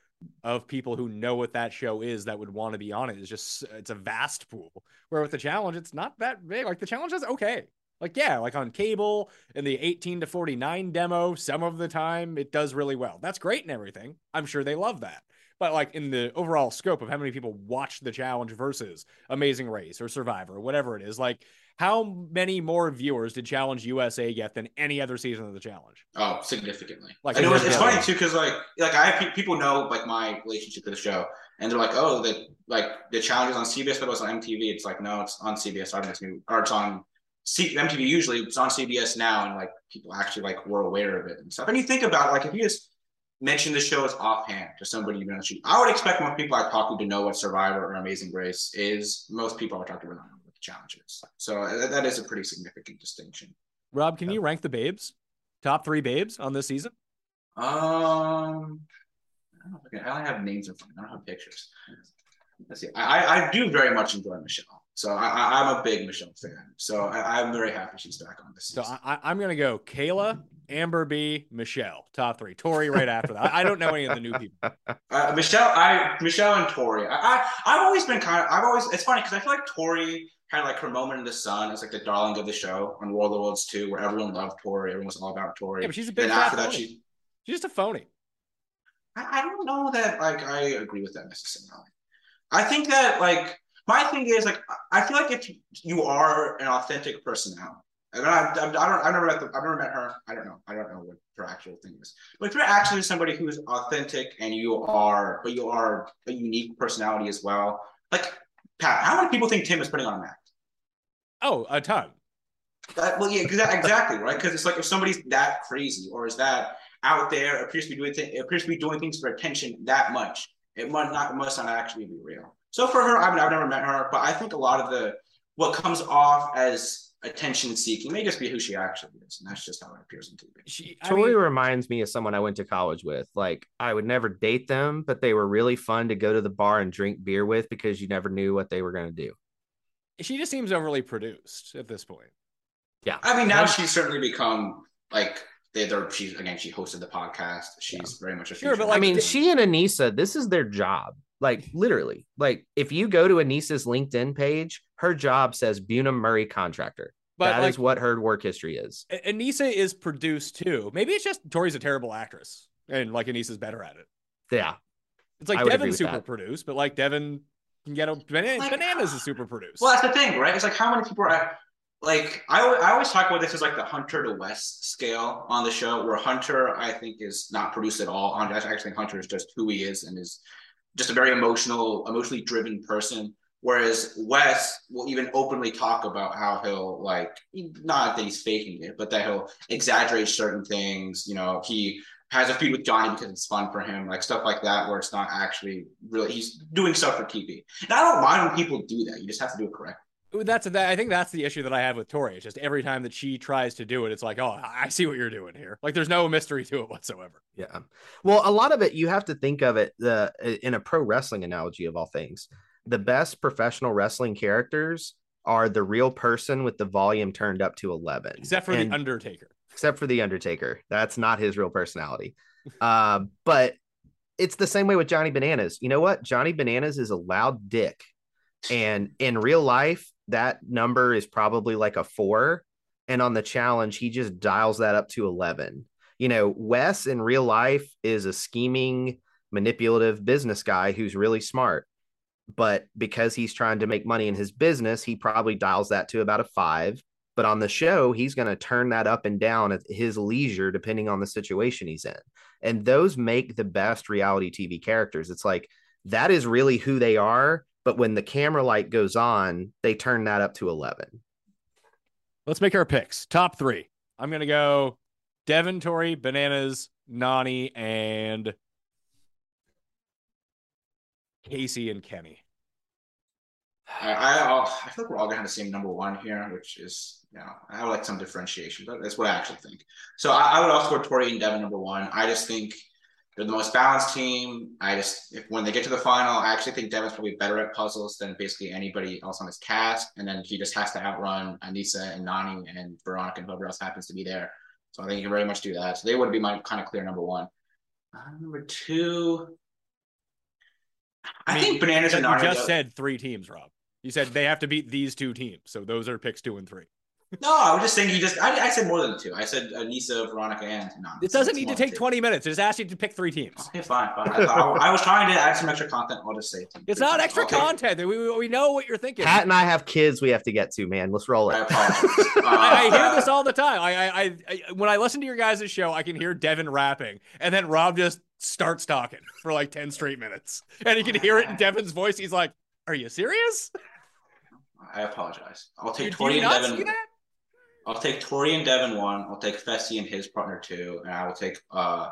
[SPEAKER 1] of people who know what that show is that would want to be on it is just it's a vast pool. Where with the Challenge, it's not that big. Like the Challenge is okay. Like yeah, like on cable in the 18 to 49 demo, some of the time it does really well. That's great and everything. I'm sure they love that. But like in the overall scope of how many people watch the challenge versus Amazing Race or Survivor, or whatever it is, like how many more viewers did Challenge USA get than any other season of the challenge?
[SPEAKER 2] Oh, significantly.
[SPEAKER 1] Like,
[SPEAKER 2] Like, and it was, it's funny too because like like I have pe- people know like my relationship to the show, and they're like, oh, the like the challenge is on CBS, but it was on MTV. It's like no, it's on CBS. Obviously, or it's on C- MTV. Usually, it's on CBS now, and like people actually like were aware of it and stuff. And you think about it, like if you just mention the show as offhand to somebody you know, shoot, I would expect most people I talk to to know what Survivor or Amazing Race is. Most people I talk to would not know what the challenge is. So uh, that, is a pretty significant distinction.
[SPEAKER 1] Rob, can you rank the babes? Top three babes on this season?
[SPEAKER 2] Um, I don't I, have names in front. I don't have pictures. Let's see. I, I do very much enjoy Michelle, so I, I'm a big Michelle fan. So I, I'm very happy she's back on this.
[SPEAKER 1] So
[SPEAKER 2] season.
[SPEAKER 1] I, I- I'm gonna go Kayla, Amber B, Michelle, top three. Tori right after that. I, don't know any of the new people.
[SPEAKER 2] Uh, Michelle, I Michelle and Tori. I, I I've always been kind of. I've always. It's funny because I feel like Tori had like her moment in the sun as like the darling of the show on War of the Worlds 2, where everyone loved Tori. Everyone was all about Tori.
[SPEAKER 1] Yeah, but she's a big
[SPEAKER 2] Then after that,
[SPEAKER 1] phony.
[SPEAKER 2] she.
[SPEAKER 1] She's just a phony.
[SPEAKER 2] I, I don't know that like I agree with that necessarily. I think that like my thing is like I feel like if you are an authentic personality, and I, I, I don't I've never met the, I've never met her. I don't know. I don't know what her actual thing is. But if you're actually somebody who's authentic and you are, but you are a unique personality as well. Like Pat, how many people think Tim is putting on an act?
[SPEAKER 1] Oh, a ton.
[SPEAKER 2] That, well, yeah, exa- exactly, right? Because it's like if somebody's that crazy or is that out there, appears to be doing th- appears to be doing things for attention that much, it must not it must not actually be real. So for her, I mean, I've never met her, but I think a lot of the what comes off as attention seeking may just be who she actually is, and that's just how it appears on TV.
[SPEAKER 1] She, I
[SPEAKER 3] Tori
[SPEAKER 1] mean,
[SPEAKER 3] reminds me of someone I went to college with. Like I would never date them, but they were really fun to go to the bar and drink beer with because you never knew what they were going to do.
[SPEAKER 1] she just seems overly produced at this point.
[SPEAKER 3] Yeah.
[SPEAKER 2] I mean, now she's certainly become like they, they're she's again she hosted the podcast. She's very much a
[SPEAKER 1] Sure,
[SPEAKER 2] feature
[SPEAKER 1] but,
[SPEAKER 3] I mean, she and Aneesa, this is their job. Like literally, like if you go to Aneesa's LinkedIn page, her job says Bunim Murray contractor.
[SPEAKER 1] But
[SPEAKER 3] That is
[SPEAKER 1] like,
[SPEAKER 3] what her work history is.
[SPEAKER 1] A- Aneesa is produced too. Maybe it's just Tori's a terrible actress, and like Aneesa's better at it.
[SPEAKER 3] Yeah.
[SPEAKER 1] It's like
[SPEAKER 3] I would agree
[SPEAKER 1] Devin's super
[SPEAKER 3] that.
[SPEAKER 1] produced, but like Devin can get a banana,
[SPEAKER 2] Like-
[SPEAKER 1] bananas is uh, super produced.
[SPEAKER 2] Well, that's the thing, right? It's like how many people are like I, I always talk about this as like the Hunter to Wes scale on the show, where Hunter I think is not produced at all. I actually think Hunter is just who he is and is just a very emotional, emotionally driven person. Whereas Wes will even openly talk about how he'll like not that he's faking it, but that he'll exaggerate certain things. You know, he has a feud with Johnny because it's fun for him, like stuff like that, where it's not actually really he's doing stuff for TV. And I don't mind when people do that. You just have to do it correctly.
[SPEAKER 1] That's that. I think that's the issue that I have with Tori. It's just every time that she tries to do it, it's like, oh, I see what you're doing here. Like, there's no mystery to it whatsoever.
[SPEAKER 3] Yeah. Well, a lot of it you have to think of it the in a pro wrestling analogy of all things. The best professional wrestling characters are the real person with the volume turned up to 11.
[SPEAKER 1] Except for
[SPEAKER 3] And-
[SPEAKER 1] the Undertaker.
[SPEAKER 3] except for the Undertaker. That's not his real personality. uh, but it's the same way with Johnny Bananas. You know what? Johnny Bananas is a loud dick. And in real life, that number is probably like a four. And on the challenge, he just dials that up to 11. You know, Wes in real life is a scheming, manipulative business guy who's really smart. But because he's trying to make money in his business, he probably dials that to about a five. But on the show, he's going to turn that up and down at his leisure, depending on the situation he's in. And those make the best reality TV characters. It's like that is really who they are. But when the camera light goes on, they turn that up to 11.
[SPEAKER 1] Let's make our picks. Top three. I'm gonna go Devin, Tori, Bananas, Nany, and Kaycee and Kenny.
[SPEAKER 2] I, I, I feel like we're all gonna have the same number one here, which is, you know, I would like some differentiation, but that's what I actually think. So I, I would also go Tori and Devin number one. I just think they're the most balanced team. I just, if when they get to the final, I actually think Devin's probably better at puzzles than basically anybody else on his cast, and then he just has to outrun Aneesa and Nany and Veronica and whoever else happens to be there. So I think he can very much do that. So they would be my kind of clear number one. Uh, number two. I,
[SPEAKER 1] mean,
[SPEAKER 2] think bananas
[SPEAKER 1] You
[SPEAKER 2] and Nany.
[SPEAKER 1] just said three teams, Rob. You said they have to beat these two teams. So those are picks two and three.
[SPEAKER 2] No, I was just saying You just. I, I said more than two. I said Aneesa, Veronica, and Nany.
[SPEAKER 1] It doesn't need to take
[SPEAKER 2] two.
[SPEAKER 1] 20 minutes. It just asks you to pick three teams.
[SPEAKER 2] Okay, fine, fine. I, thought- I was trying to add some extra content. I'll just say it.
[SPEAKER 1] It's not extra
[SPEAKER 2] Okay.
[SPEAKER 1] content. We, we, we know what you're thinking.
[SPEAKER 3] Pat and I have kids we have to get to, man. Let's roll
[SPEAKER 2] I
[SPEAKER 3] it.
[SPEAKER 2] apologize.
[SPEAKER 1] I, I hear
[SPEAKER 2] Uh,
[SPEAKER 1] this all the time. I, I, I, I, when I listen to your guys' show, I can hear Devin rapping, and then Rob just starts talking for like 10 straight minutes. And you can hear it in Devin's voice. He's like, Are you serious?
[SPEAKER 2] I apologize. I'll
[SPEAKER 1] Do,
[SPEAKER 2] take
[SPEAKER 1] do
[SPEAKER 2] Tori
[SPEAKER 1] you
[SPEAKER 2] and
[SPEAKER 1] not
[SPEAKER 2] Devin.
[SPEAKER 1] see that?
[SPEAKER 2] I'll take Tori and Devin one. I'll take Fessy and his partner two, and I will take uh,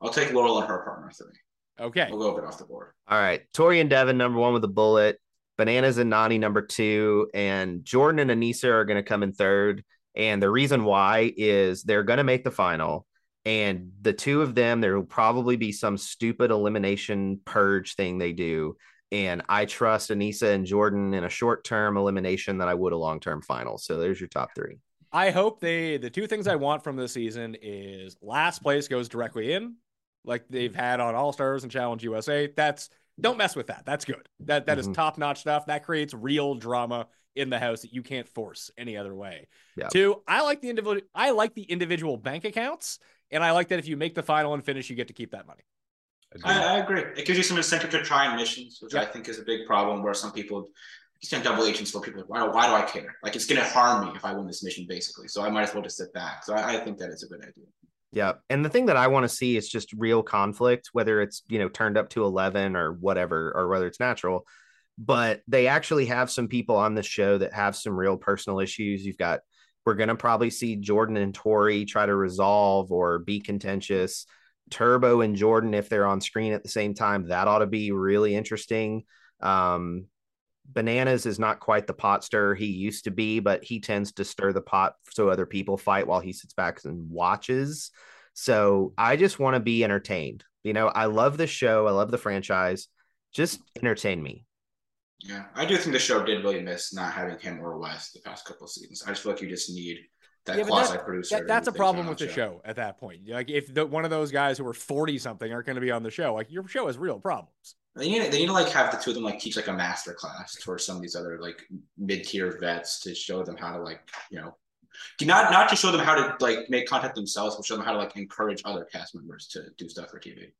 [SPEAKER 2] I'll take Laurel and her partner three.
[SPEAKER 1] Okay.
[SPEAKER 2] We'll go a bit off the board.
[SPEAKER 3] All right. Tori and Devin, number one with a bullet. Bananas and Nany, number two. And Jordan and Aneesa are going to come in third. And the reason why is they're going to make the final. And the two of them, there will probably be some stupid elimination purge thing they do. And I trust Aneesa and Jordan in a short term elimination that I would a long term final. So there's your top three.
[SPEAKER 1] I hope they, the two things I want from this season is last place goes directly in, like they've had on All Stars and Challenge USA. That's, don't mess with that. That's good. That that is
[SPEAKER 3] Mhm.
[SPEAKER 1] top notch stuff. That creates real drama in the house that you can't force any other way.
[SPEAKER 3] Yeah.
[SPEAKER 1] Two, I like the individual. I like the individual bank accounts, and I like that if you make the final and finish, you get to keep that money.
[SPEAKER 2] I, I agree. It gives you some incentive to try missions, which I think is a big problem. Where some people, you see on double agents for people, why, why do I care? Like it's going to harm me if I win this mission, basically. So I might as well just sit back. So I, I think that is a good idea.
[SPEAKER 3] Yeah. And the thing that I want to see is just real conflict, whether it's, you know, turned up to 11 or whatever, or whether it's natural. But they actually have some people on the show that have some real personal issues. You've got, we're going to probably see Jordan and Tori try to resolve or be contentious. Turbo and Jordan, if they're on screen at the same time, that ought to be really interesting. Um, Bananas is not quite the pot stirrer he used to be, but he tends to stir the pot so other people fight while he sits back and watches. So I just want to be entertained. You know, I love this show. I love the franchise. Just entertain me.
[SPEAKER 2] Yeah, I do think the show did really miss not having him or Wes the past couple of seasons. I just feel like you just need that
[SPEAKER 1] Yeah,
[SPEAKER 2] quasi producer.
[SPEAKER 1] That, that's a problem with the
[SPEAKER 2] on
[SPEAKER 1] show at that point. Like if the, one of those guys who are forty something aren't going to be on the show, like your show has real problems.
[SPEAKER 2] They need, they need to like have the two of them like teach like a master class towards some of these other like mid tier vets to show them how to like you know, do not not to show them how to like make content themselves, but show them how to like encourage other cast members to do stuff for TV.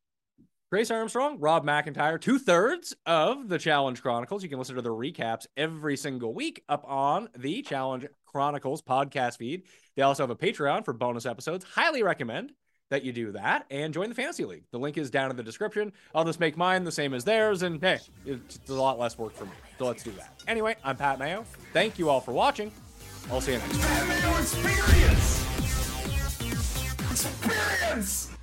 [SPEAKER 1] Grace Armstrong, Rob McIntyre, two thirds of the Challenge Chronicles. You can listen to the recaps every single week up on the Challenge Chronicles podcast feed. They also have a Patreon for bonus episodes. Highly recommend that you do that and join the fantasy league. The link is down in the description. I'll just make mine the same as theirs, and hey, it's a lot less work for me. So let's do that. Anyway, I'm Pat Mayo. Thank you all for watching. I'll see you next time.
[SPEAKER 5] Experience! Experience!